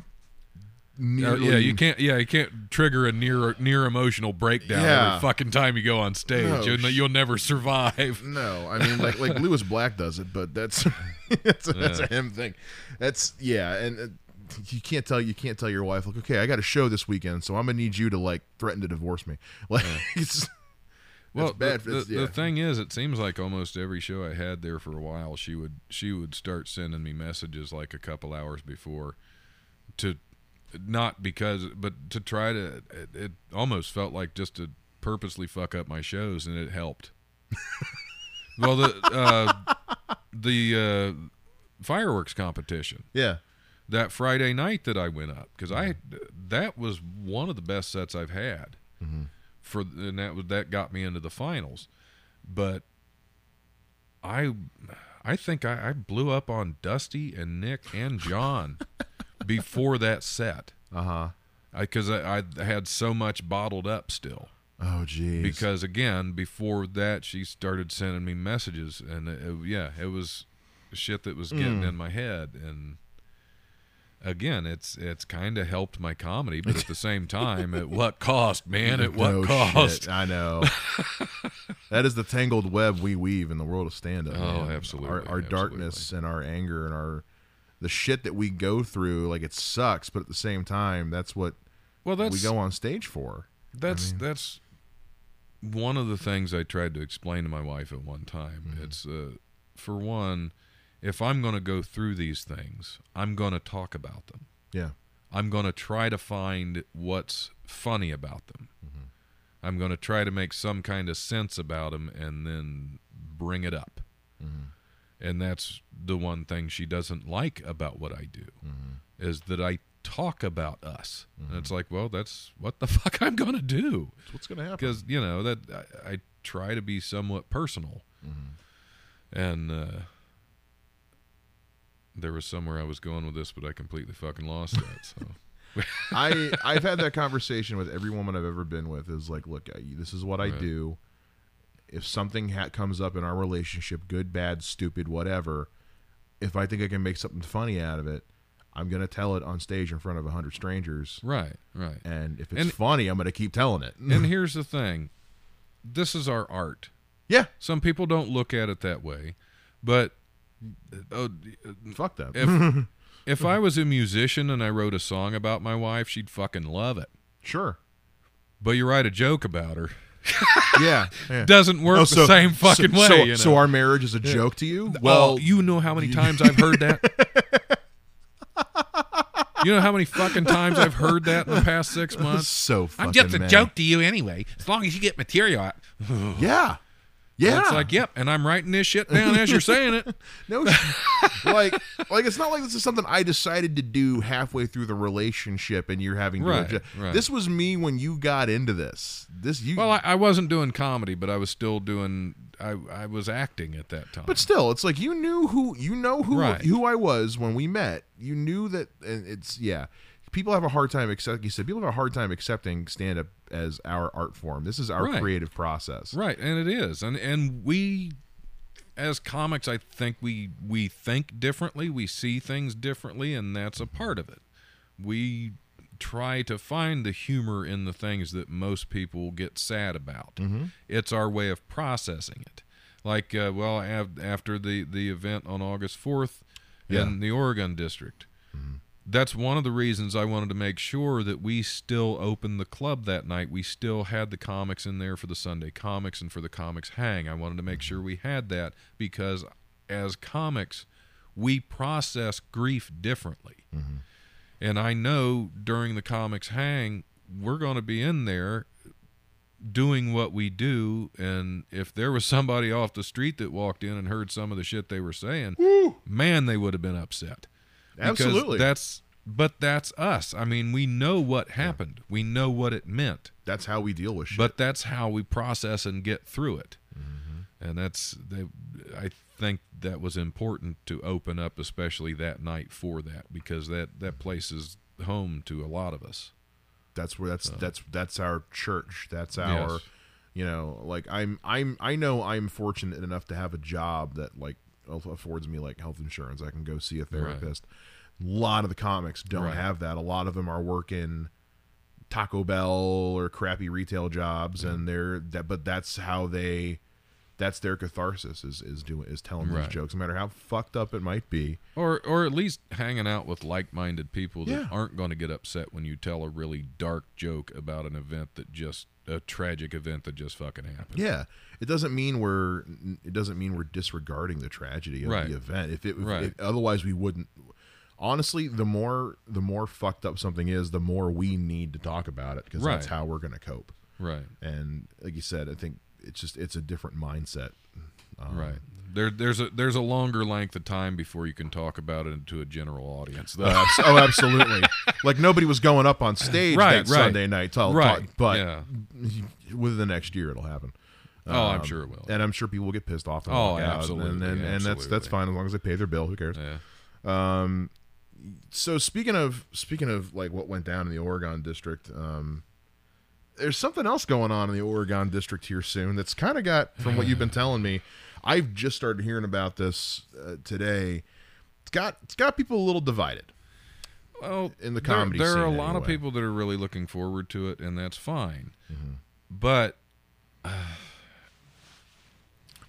uh, yeah, you can't. Yeah, you can't trigger a near near emotional breakdown Yeah. every fucking time you go on stage. No, you'll, never survive. No, I mean like like Lewis Black does it, but that's that's, a, that's a him thing. That's yeah, and uh, you can't tell you can't tell your wife like okay, I got a show this weekend, so I'm gonna need you to like threaten to divorce me. Like it's Well, it's bad. The, yeah. the thing is, it seems like almost every show I had there for a while, she would she would start sending me messages like a couple hours before, to not because, but to try to. It, it almost felt like just to purposely fuck up my shows, and it helped. well, the uh, the uh, fireworks competition yeah. that Friday night that I went up because I that was one of the best sets I've had for and that was that got me into the finals, but I I think I, I blew up on Dusty and Nick and John before that set Uh huh. because I, I had so much bottled up still Oh geez. because again before that she started sending me messages and it, it- yeah it was shit that was getting Mm. in my head and again it's it's kind of helped my comedy but at the same time at what cost man at what No cost shit, I know. that is the tangled web we weave in the world of stand up. Oh, absolutely, Our, our darkness and our anger and our the shit that we go through, like it sucks, but at the same time, that's what well that's we go on stage for. that's that's one of the things I tried to explain to my wife at one time. Mm-hmm. It's uh, for one, if I'm going to go through these things, I'm going to talk about them. Yeah. I'm going to try to find what's funny about them. I'm going to try to make some kind of sense about them and then bring it up. And that's the one thing she doesn't like about what I do mm-hmm. is that I talk about us. And it's mm-hmm. like, well, that's what the fuck I'm going to do That's what's gonna happen. because you know that I, I try to be somewhat personal, mm-hmm. and uh, there was somewhere I was going with this, but I completely fucking lost that. So I I've had that conversation with every woman I've ever been with. Is like, look, I, this is what I do. If something ha- comes up in our relationship, good, bad, stupid, whatever, if I think I can make something funny out of it, I'm gonna tell it on stage in front of a hundred strangers, Right, right. and if it's And- funny, I'm gonna keep telling it. And here's the thing this is our art. yeah, Some people don't look at it that way, but uh, fuck that. if if I was a musician and I wrote a song about my wife, she'd fucking love it. sure. But you write a joke about her, Yeah. yeah. doesn't work Oh, the same fucking so, way. So, you know? so our marriage is a joke to you? well, oh, Well, you know how many times I've heard that. you know how many fucking times I've heard that in the past six months. so fucking I'm just a mad. joke to you anyway, as long as you get material out. Yeah. Yeah. It's like, yep, and I'm writing this shit down as you're saying it. No, like, like it's not like this is something I decided to do halfway through the relationship, and you're having to. Right, adjust. right. This was me when you got into this. This you, Well, I, I wasn't doing comedy, but I was still doing. I I was acting at that time. but still, it's like you knew who you know who Right. who I was when we met. You knew that, and it's yeah. People have a hard time accept. You said people have a hard time accepting stand up as our art form. This is our Right. creative process. right, and it is, and and we, as comics, I think we we think differently, we see things differently, and that's a part of it. We try to find the humor in the things that most people get sad about. Mm-hmm. It's our way of processing it. Like, uh, well, av- after the the event on August fourth Yeah. in the Oregon district. That's one of the reasons I wanted to make sure that we still opened the club that night. We still had the comics in there for the Sunday comics and for the comics hang. I wanted to make sure we had that because as comics, we process grief differently. Mm-hmm. And I know during the comics hang, we're going to be in there doing what we do and if there was somebody off the street that walked in and heard some of the shit they were saying man they would have been upset Because Absolutely. that's but that's us i mean we know what happened we know what it meant That's how we deal with shit. but that's how we process and get through it Mm-hmm. and that's they, i think that was important to open up especially that night for that because that that place is home to a lot of us that's where that's that's that's our church that's our Yes. you know like i'm i'm i know i'm fortunate enough to have a job that like affords me like health insurance i can go see a therapist a lot of the comics don't Right. have that a lot of them are working taco bell or crappy retail jobs and they're that but that's how they that's their catharsis is is doing is telling Right. these jokes no matter how fucked up it might be or or at least hanging out with like-minded people that Yeah. aren't going to get upset when you tell a really dark joke about an event that just a tragic event that just fucking happened. Yeah, it doesn't mean we're it doesn't mean we're disregarding the tragedy of Right. the event. If it, if Right. it- otherwise we wouldn't. Honestly, the more the more fucked up something is, the more we need to talk about it because that's how we're going to cope. Right. And like you said, I think it's just it's a different mindset. Um, Right. There there's a there's a longer length of time before you can talk about it to a general audience. though. Uh, oh, absolutely. like nobody was going up on stage Right, that right. Sunday night. Tell, Right, but yeah. within the next year, it'll happen. Oh, I'm Um, sure it will. And I'm sure people will get pissed off. Oh, absolutely, And, and, and that's that's fine as long as they pay their bill. Who cares? Yeah. Um, so speaking of speaking of like what went down in the Oregon district, um, there's something else going on in the Oregon district here soon. That's kind of got from what you've been telling me. I've just started hearing about this uh, today. It's got it's got people a little divided. Well, In the there- comedy there, are a lot of people that are really looking forward to it, and that's fine. Mm-hmm. But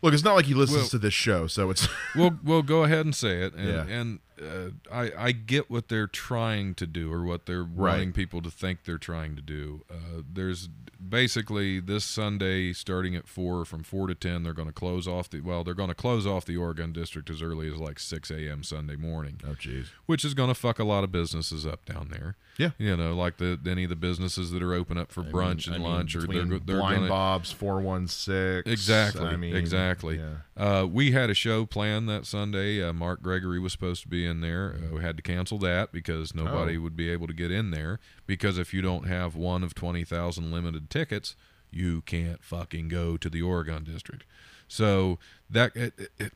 Look, it's not like he listens Well- to this show, so it's we'll we'll go ahead and say it, and Yeah. and uh, I I get what they're trying to do or what they're Right. wanting people to think they're trying to do. Uh, there's basically this Sunday starting at four from four to ten. They're going to close off the well, they're going to close off the Oregon district as early as like six a.m. Sunday morning, oh jeez, which is going to fuck a lot of businesses up down there. yeah. You know, like the any of the businesses that are open up for brunch I and mean, lunch, or they're they're Blind to Bob's four one six Exactly. I mean, exactly. yeah. Uh, we had a show planned that Sunday. Uh, Mark Gregory was supposed to be in there. Uh, we had to cancel that because nobody Oh. would be able to get in there. Because if you don't have one of twenty thousand limited tickets, you can't fucking go to the Oregon district. So that it, it, it-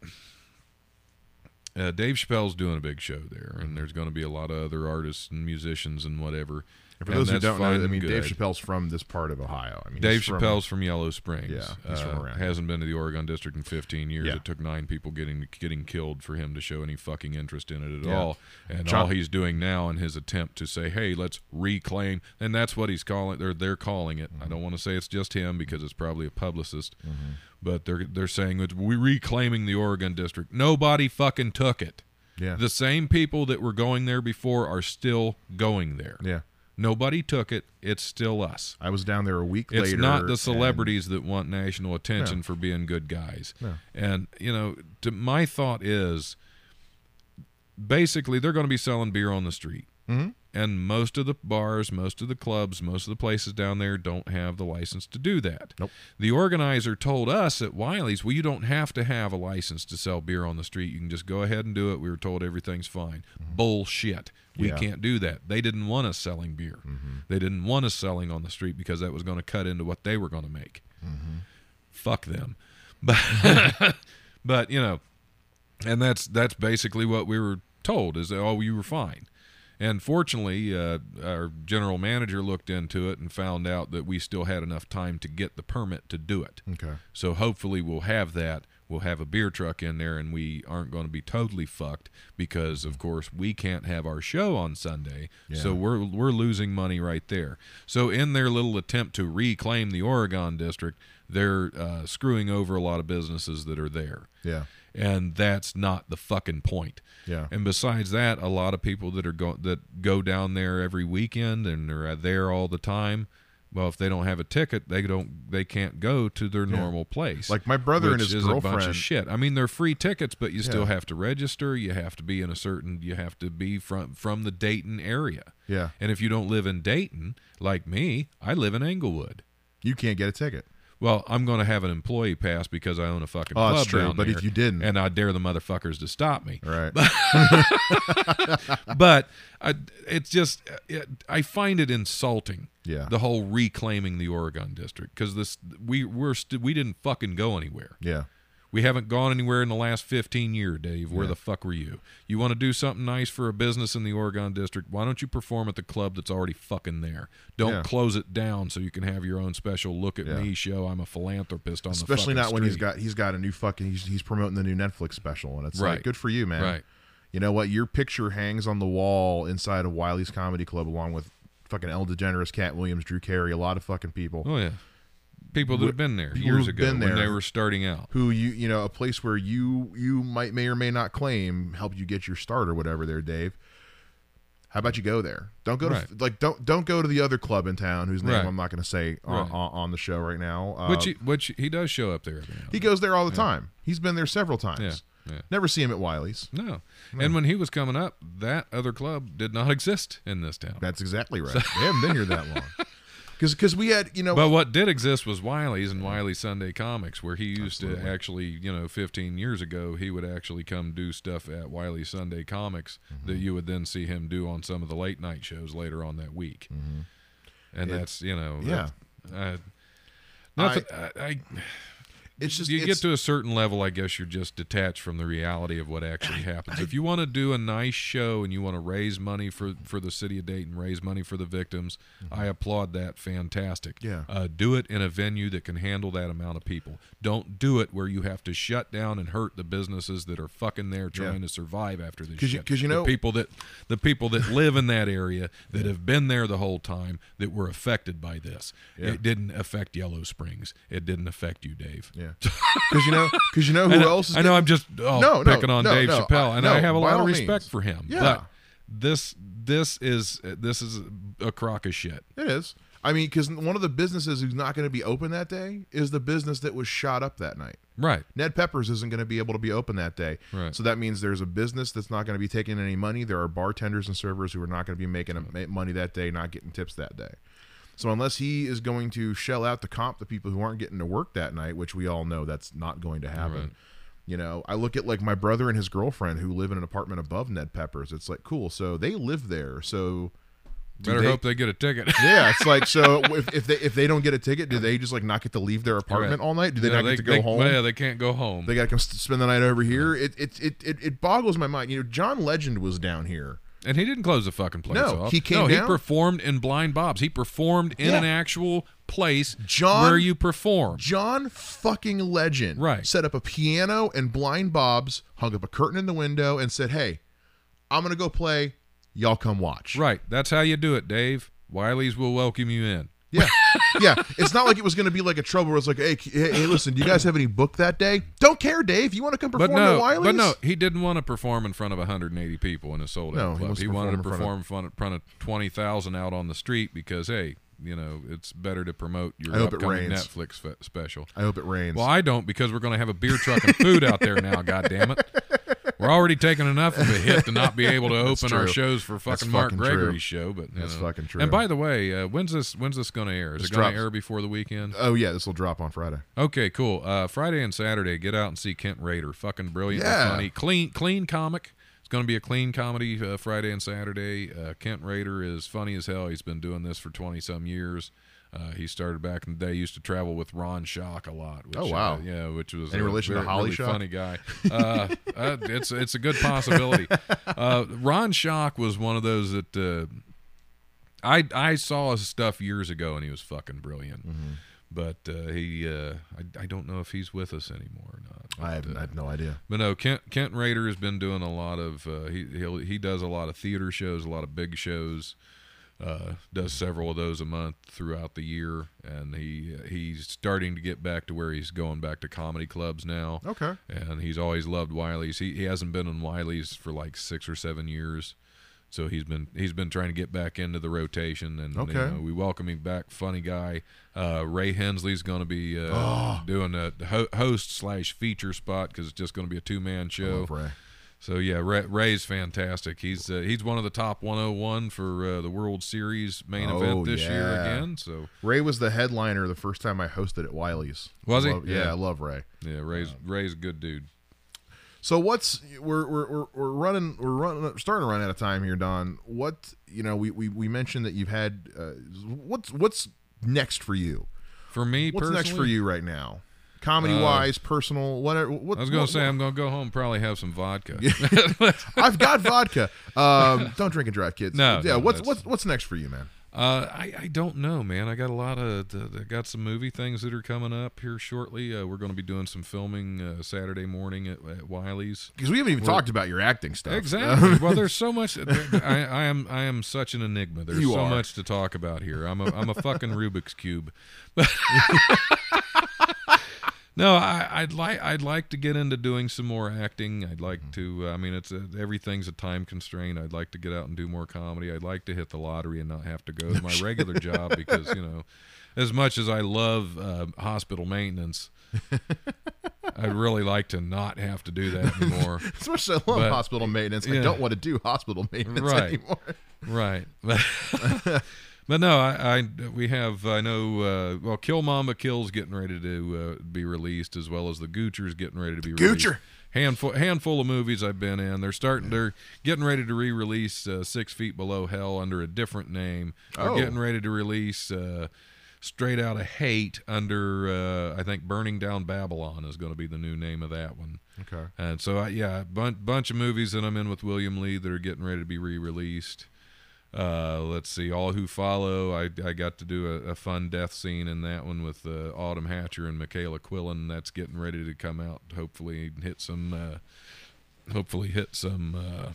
uh, Dave Chappelle's doing a big show there, and there's going to be a lot of other artists and musicians and whatever. And for And those who don't know, I mean, Dave. Chappelle's from this part of Ohio. I mean, Dave he's from- Chappelle's from Yellow Springs. Yeah, he's from Uh, around. Hasn't been to the Oregon District in 15 years. Yeah. It took nine people getting getting killed for him to show any fucking interest in it at Yeah. all. And John- all he's doing now in his attempt to say, "Hey, let's reclaim," and that's what he's calling. They're they're calling it. I Mm-hmm. don't want to say it's just him because it's probably a publicist, but they're they're saying it's we reclaiming the Oregon District. Nobody fucking took it. Yeah. The same people that were going there before are still going there. yeah. Nobody took it. It's still us. I was down there a week It's later. It's not the and- celebrities that want national attention No. for being good guys. No. And you know, to, my thought is basically they're going to be selling beer on the street. Mhm. And most of the bars, most of the clubs, most of the places down there don't have the license to do that. Nope. The organizer told us at Wiley's, well, you don't have to have a license to sell beer on the street. You can just go ahead and do it. We were told everything's fine. Bullshit. We Mm-hmm. Yeah. Mm-hmm. can't do that. They didn't want us selling beer. They didn't want us selling on the street because that was going to cut into what they were going to make. Fuck them. But, but you know, and that's that's basically what we were told is that oh you were fine and fortunately uh, our general manager looked into it and found out that we still had enough time to get the permit to do it Okay. so hopefully we'll have that we'll have a beer truck in there and we aren't going to be totally fucked because of course we can't have our show on sunday Yeah. so we're we're losing money right there so in their little attempt to reclaim the oregon district they're uh, screwing over a lot of businesses that are there Yeah. and that's not the fucking point. Yeah. And besides that, a lot of people that are go that go down there every weekend and they're there all the time. Well, if they don't have a ticket, they don't they can't go to their normal place. Like my brother and his is a bunch girlfriend- of shit. I mean, they're free tickets, but you still have to register. You have to be in a certain. You have to be from from the Dayton area. Yeah. And if you don't live in Dayton, like me, I live in Englewood. You can't get a ticket. Well, I'm going to have an employee pass because I own a fucking Oh, club that's true, down but there, if you didn't- and I dare the motherfuckers to stop me. Right. But I, it's just it, I find it insulting. Yeah. The whole reclaiming the Oregon district because this we we're st- we didn't fucking go anywhere. yeah. We haven't gone anywhere in the last 15 years, Dave. Where the fuck were you? You want to do something nice for a business in the Oregon district? Why don't you perform at the club that's already fucking there? Don't Yeah. close it down so you can have your own special look at Yeah. me show. I'm a philanthropist on Especially not when he's got he's got a new fucking he's he's promoting the new Netflix special and it's Right. like good for you, man. Right. You know what? Your picture hangs on the wall inside of Wiley's Comedy Club along with fucking El DeGeneres, Katt Williams, Drew Carey, a lot of fucking people. Oh yeah, people that have been there years ago been there, when they were starting out. Who you you know a place where you you might may or may not claim helped you get your start or whatever there, Dave. How about you go there? Don't go to Right. like don't don't go to the other club in town whose name Right. I'm not going to say on, Right. on, on the show right now. Uh, which he, which he does show up there. Every now and he goes there all the time. He's been there several times. Yeah, yeah. Never see him at Wiley's. No. And when he was coming up, that other club did not exist in this town. That's exactly right. they haven't been here that long. Because because we had you know But what did exist was Wiley's and Wiley Sunday Comics, where he used to actually, you know, 15 years ago, he would actually come do stuff at Wiley Sunday Comics that Mm-hmm. you would then see him do on some of the late night shows later on that week. And Mm-hmm. It- that's, you know, yeah. that- uh, nothing. I, I, it's just you get to a certain level, I guess you're just detached from the reality of what actually happens. if you want to do a nice show and you want to raise money for for the city of Dayton, raise money for the victims, I applaud that. Fantastic. Mm-hmm. Yeah. Uh, do it in a venue that can handle that amount of people. Don't do it where you have to shut down and hurt the businesses that are fucking there trying to survive after this 'Cause you- you The know- people that the people that live in that area that have been there the whole time that were affected by this. Yeah. It didn't affect Yellow Springs. It didn't affect you, Dave. yeah. Because you know because you know who I know, else is I know I'm just oh, No, no, picking on no, Dave no, Chappelle, I- and no, I have a lot of respect means. for him. Yeah. But this this is this is a crock of shit. It is. I mean, because one of the businesses who's not going to be open that day is the business that was shot up that night. Right. Ned Peppers isn't going to be able to be open that day. Right. So that means there's a business that's not going to be taking any money. There are bartenders and servers who are not going to be making money that day, not getting tips that day. So unless he is going to shell out the comp to people who aren't getting to work that night, which we all know that's not going to happen. Right. You know, I look at like my brother and his girlfriend who live in an apartment above Ned Peppers. It's like cool. So they live there. So do Better they- hope they get a ticket. yeah, it's like so if, if they if they don't get a ticket, do they just like not get to leave their apartment Right. all night? Do they No, not get to go they- home? well, yeah, they can't go home. They got to come spend the night over here. It it, it it it boggles my mind. You know, John Legend was down here And he didn't close the fucking place No, off. he came no, down- he performed in Blind Bob's. He performed in Yeah. an actual place John- where you perform. John fucking Legend Right. set up a piano and blind Bob's, hung up a curtain in the window, and said, "Hey, I'm gonna go play. Y'all come watch." Right. That's how you do it, Dave. Wiley's will welcome you in. Yeah, yeah. It's not like it was gonna be like a trouble where it's like, "Hey, hey, hey, listen, do you guys have any book that day? Don't care, Dave. You want to come perform But no, at Wiley's? but no, he didn't want to perform in front of 180 people in a sold out he club. wants He, wanted to perform in front of, front of 20,000 out on the street because, hey, you know, it's better to promote your I hope it upcoming. Netflix fe- special. I hope it rains. Well, I don't because we're going to have a beer truck and food out there now. God damn it! We're already taking enough of a hit to not be able to open our shows for That's fucking Mark fucking Gregory's true. show. But That's know. fucking true. And by the way, uh, when's this? When's this going to air? Is This it going to air before the weekend? oh yeah, this will drop on Friday. Okay, cool. Uh, Friday and Saturday, get out and see Kent Raider. Fucking brilliant, Yeah. funny, clean, clean comic. It's going to be a clean comedy uh, Friday and Saturday. Uh, Kent Raider is funny as hell. He's been doing this for twenty some years. Uh, he started back in the day. Used to travel with Ron Shock a lot. Which, Oh, wow. uh, yeah, which was a relation to Holly really Shock? funny guy. Uh, uh, it's it's a good possibility. Uh, Ron Shock was one of those that uh, I I saw his stuff years ago, and he was fucking brilliant. Mm-hmm. But uh, he, uh, I, I don't know if he's with us anymore or not. I have, uh, I have no idea. but no, Kent Kent Raider has been doing a lot of uh, he he'll, he does a lot of theater shows, a lot of big shows. Uh, does several of those a month throughout the year, and he he's starting to get back to where he's going back to comedy clubs now. Okay. And he's always loved Wiley's. He he hasn't been in Wiley's for like six or seven years, so he's been he's been trying to get back into the rotation. And you Okay. know, we welcome him back. Funny guy. Uh, Ray Hensley's going to be uh, Oh. doing a ho- host slash feature spot because it's just going to be a two man show. So yeah, Ray, Ray's fantastic. He's uh, he's one of the top 101 for uh, the World Series main Oh, event this year again. So Ray was the headliner the first time I hosted at Wiley's. Was I he? love- yeah, Yeah. I love Ray. yeah, Ray's Ray's a good dude. So what's we're we're we're, running we're running starting to run out of time here, Don. What you know we we, we mentioned that you've had uh, what's what's next for you? For me What's next for you right now? Comedy wise, personal, whatever. What, I was going to say I'm going to go home and probably have some vodka. I've got vodka. Um, don't drink and drive, kids. No, yeah. no, what's what's what's next for you, man? Uh, I, I don't know, man. I got a lot of I got some movie things that are coming up here shortly. Uh, we're going to be doing some filming uh, Saturday morning at, at Wiley's. Because we haven't even talked about your acting stuff. Exactly. well, there's so much. I, I am I am such an enigma. There's You so are. much to talk about here. I'm a I'm a fucking Rubik's cube. no, I, I'd like I'd like to get into doing some more acting. I'd like to. I mean, it's a, everything's a time constraint. I'd like to get out and do more comedy. I'd like to hit the lottery and not have to go to my regular job because you know, as much as I love uh, hospital maintenance. I'd really like to not have to do that anymore. As much as I love But- hospital maintenance, I don't want to do hospital maintenance Right. anymore. right but, no I, I we have i know uh well kill mama kills getting ready to uh, be released as well as the goocher's getting ready to be released Goocher. handful handful of movies i've been in they're starting they're getting ready to re-release uh, six feet below hell under a different name they're Oh. getting ready to release uh straight out of hate under uh i think burning down babylon is going to be the new name of that one Okay. and so, I, yeah, a bun- bunch of movies that I'm in with William Lee that are getting ready to be re-released. Uh, let's see, All Who Follow. I, I got to do a, a fun death scene in that one with uh, Autumn Hatcher and Michaela Quillen. That's getting ready to come out. Hopefully, hit some. Uh, hopefully, hit some uh,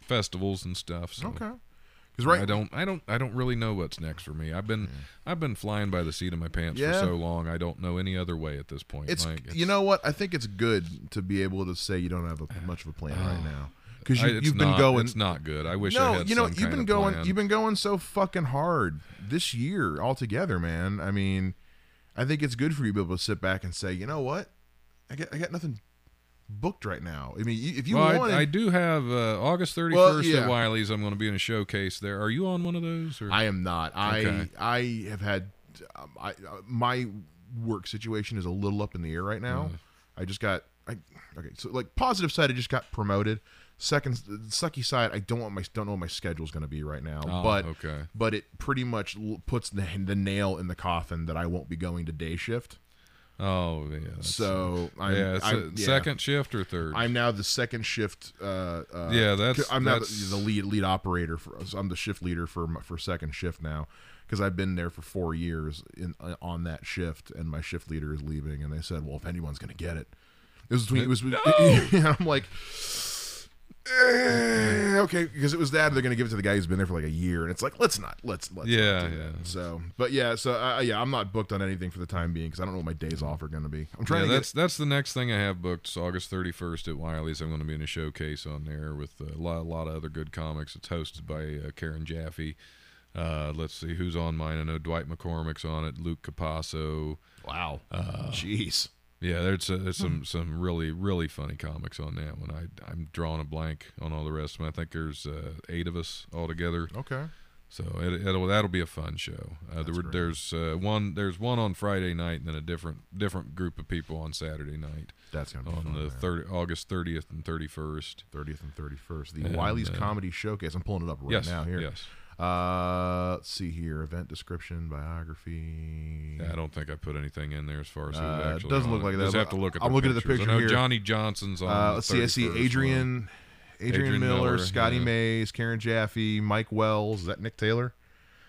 festivals and stuff. So. Okay. Because right, I don't, I don't, I don't really know what's next for me. I've been, I've been flying by the seat of my pants Yeah. for so long. I don't know any other way at this point. it's, Like, you know what? I think it's good to be able to say you don't have a, much of a plan right now because you, you've been not- going. It's not good. I wish I no, had you know some you've been going. plan. You've been going so fucking hard this year altogether, man. I mean, I think it's good for you to be able to sit back and say, you know what, I got I got nothing booked right now. I mean, if you well, wanted, I, I do have uh, August 31st Well, yeah. at Wiley's. I'm going to be in a showcase there. Are you on one of those? Or? I am not. I Okay. I have had um, I uh, my work situation is a little up in the air right now. I just got I okay. So like positive side, I just got promoted. Second sucky side, I don't want my don't know what my schedule's going to be right now. Oh, but okay. but it pretty much puts the, the nail in the coffin that I won't be going to day shift. Oh yeah. So I'm, yeah, I'm- yeah. second shift or third. I'm now the second shift. Uh, uh, Yeah, that's- I'm now the, that's- the lead lead operator for. So I'm the shift leader for for second shift now because I've been there for four years in uh, on that shift, and my shift leader is leaving, and they said, well, if anyone's going to get it, it was between. It was. I'm like. Eh, okay, because it was that they're going to give it to the guy who's been there for like a year, and it's like let's not let's let's not Yeah, do yeah. that. So, but yeah, so uh, yeah, I'm not booked on anything for the time being because I don't know what my days off are going to be. I'm trying yeah, to that's that's the next thing I have booked. It's August 31st at Wiley's. I'm going to be in a showcase on there with a lot, a lot of other good comics. It's hosted by uh, Karen Jaffe. Uh, let's see who's on mine. I know Dwight McCormick's on it. Luke Capasso. wow, Uh, jeez. Yeah, there's, uh, there's some some really really funny comics on that one. I I'm drawing a blank on all the rest of them. I think there's uh, eight of us all together. Okay. So it, it'll that'll be a fun show. Uh, there, That's were- great. there's uh, one there's one on Friday night and then a different different group of people on Saturday night That's gonna be on fun, the man. third August 30th and 31st. 30th and 31st. The And, Wiley's uh, Comedy Showcase. I'm pulling it up right yes, now here. yes. Uh, let's see here. Event description, biography. Yeah, I don't think I put anything in there as far as who's Uh, it actually. doesn't on look like it. that, Just have to look at. I'm looking at the picture I know here. Johnny Johnson's on. Uh, let's see. I see Adrian, Adrian, Adrian Miller, Miller, Scotty yeah. Mays, Karen Jaffe, Mike Wells. Is that Nick Taylor?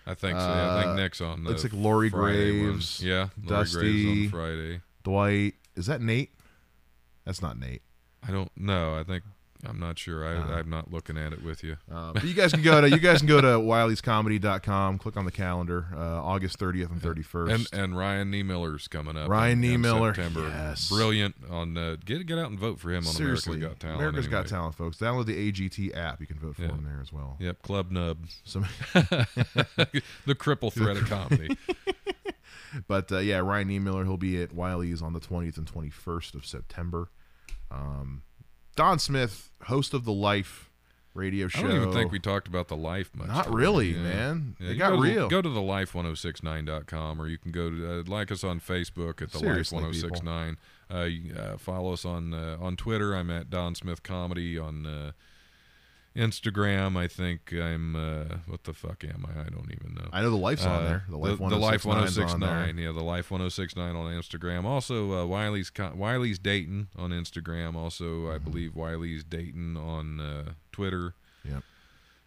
I think so. Yeah, I Uh, think Nick's on. The looks like Lori Friday one. Graves, Yeah, Lori Dusty. Graves on Friday. Dwight. Is that Nate? That's not Nate. I don't know. I think I'm not sure. I, Uh. I'm not looking at it with you. Uh, but you guys can go to you guys can go to wileyscomedy.com, click on the calendar, uh, August 30th and 31st. And and Ryan Niemiller's coming up. Ryan Niemiller, September. yes. Brilliant on uh, get get out and vote for him on Seriously, America's Got Talent. America's Got. Talent, folks. Download the AGT app. You can vote for Yeah. him there as well. Yep, Club Nub, So, the cripple threat of comedy. but uh, yeah, Ryan Niemiller, he'll be at Wiley's on the 20th and 21st of September. Um, Don Smith, host of the Life radio show. I don't even think we talked about the life much. Not really, Yeah. man. Yeah, it got go to, real. Go to the life1069.com or you can go to uh, like us on Facebook at the Seriously, life 1069. Uh, uh, follow us on uh, on Twitter. I'm at Don Smith Comedy on uh, Instagram. I think I'm uh, what the fuck am I? I don't even know. I know the Life's on Uh, there. The Life the, Life 1069 's on 1069. Yeah, the Life 1069 on Instagram. Also, uh, Wiley's Wiley's Dayton on Instagram. Also, I believe Wiley's Dayton on uh, Twitter. Yep.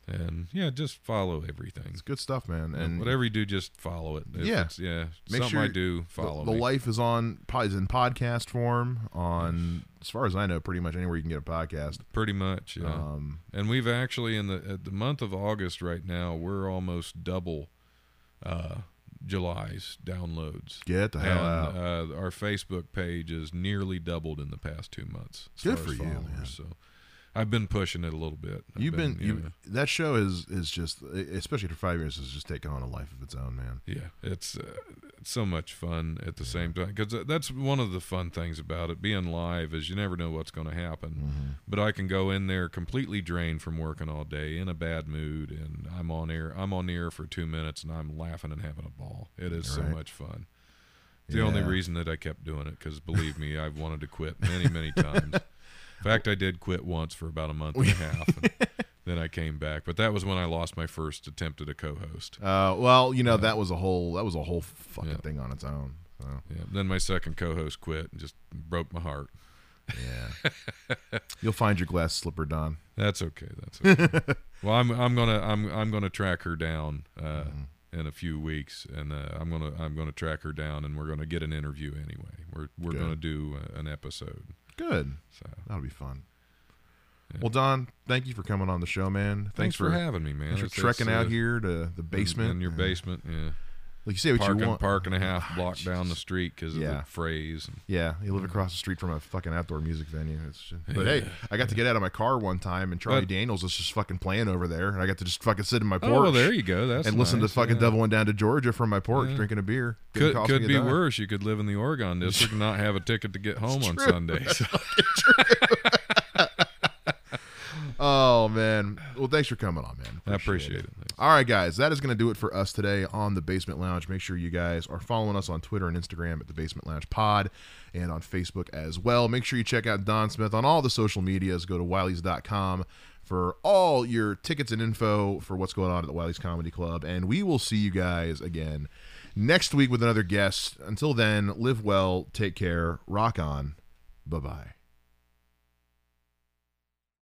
And yeah, just follow everything. It's good stuff, man. And And whatever you do, just follow it. If Yeah. it's, yeah. Make sure I do, follow the me. Life is on is in podcast form on, as far as I know, pretty much anywhere you can get a podcast. Pretty much, yeah. Um, and we've actually in the at the month of August right now, we're almost double uh, July's downloads. get the and hell out. uh, our Facebook page is nearly doubled in the past two months. Good for you, man. So I've been pushing it a little bit. I've You've been, you know, that show is is just especially for five years has just taken on a life of its own, man. Yeah, it's, uh, it's so much fun at the same time because that's one of the fun things about it. Being live is you never know what's going to happen. Mm-hmm. But I can go in there completely drained from working all day, in a bad mood, and I'm on air. I'm on the air for two minutes, and I'm laughing and having a ball. It is so much fun. It's the only reason that I kept doing it because believe me, I've wanted to quit many, many times. In fact, I did quit once for about a month and a half. And then I came back, but that was when I lost my first attempt at a co-host. Uh, well, you know that was a whole that was a whole fucking Yeah. thing on its own. So, Yeah. Then my second co-host quit and just broke my heart. yeah, you'll find your glass slipper, Don. That's okay. That's okay. well, I'm I'm gonna I'm I'm gonna track her down uh, Mm-hmm. in a few weeks, and uh, I'm gonna I'm gonna track her down, and we're gonna get an interview anyway. We're we're Good. gonna do uh, an episode. Good, So that'll be fun. Yeah. Well, Don, thank you for coming on the show, man. thanks, for, having me, man. thanks for It's- trekking it's, out uh, here to the in- basement. in, your and- basement. Yeah, Like you say what park you and want. park and a half Ah, block down the street because of Yeah. the phrase. And, Yeah, you live across the street from a fucking outdoor music venue. It's just, but hey, I got to get out of my car one time, and Charlie But- Daniels was just fucking playing over there, and I got to just fucking sit in my porch oh, well, there you go. That's and listen to fucking yeah. Devil Went Down to Georgia from my porch, Yeah. drinking a beer. Didn't Could could be worse. You could live in the Oregon district and not have a ticket to get home on. Sunday. Oh man, well thanks for coming on, man. I appreciate it. All right, guys, that is going to do it for us today on the Basement Lounge. Make sure you guys are following us on Twitter and Instagram at the Basement Lounge Pod and on Facebook as well. Make sure you check out Don Smith on all the social medias. Go to wileys.com for all your tickets and info for what's going on at the Wiley's Comedy Club. And we will see you guys again next week with another guest. Until then, live well, take care, rock on. Bye bye.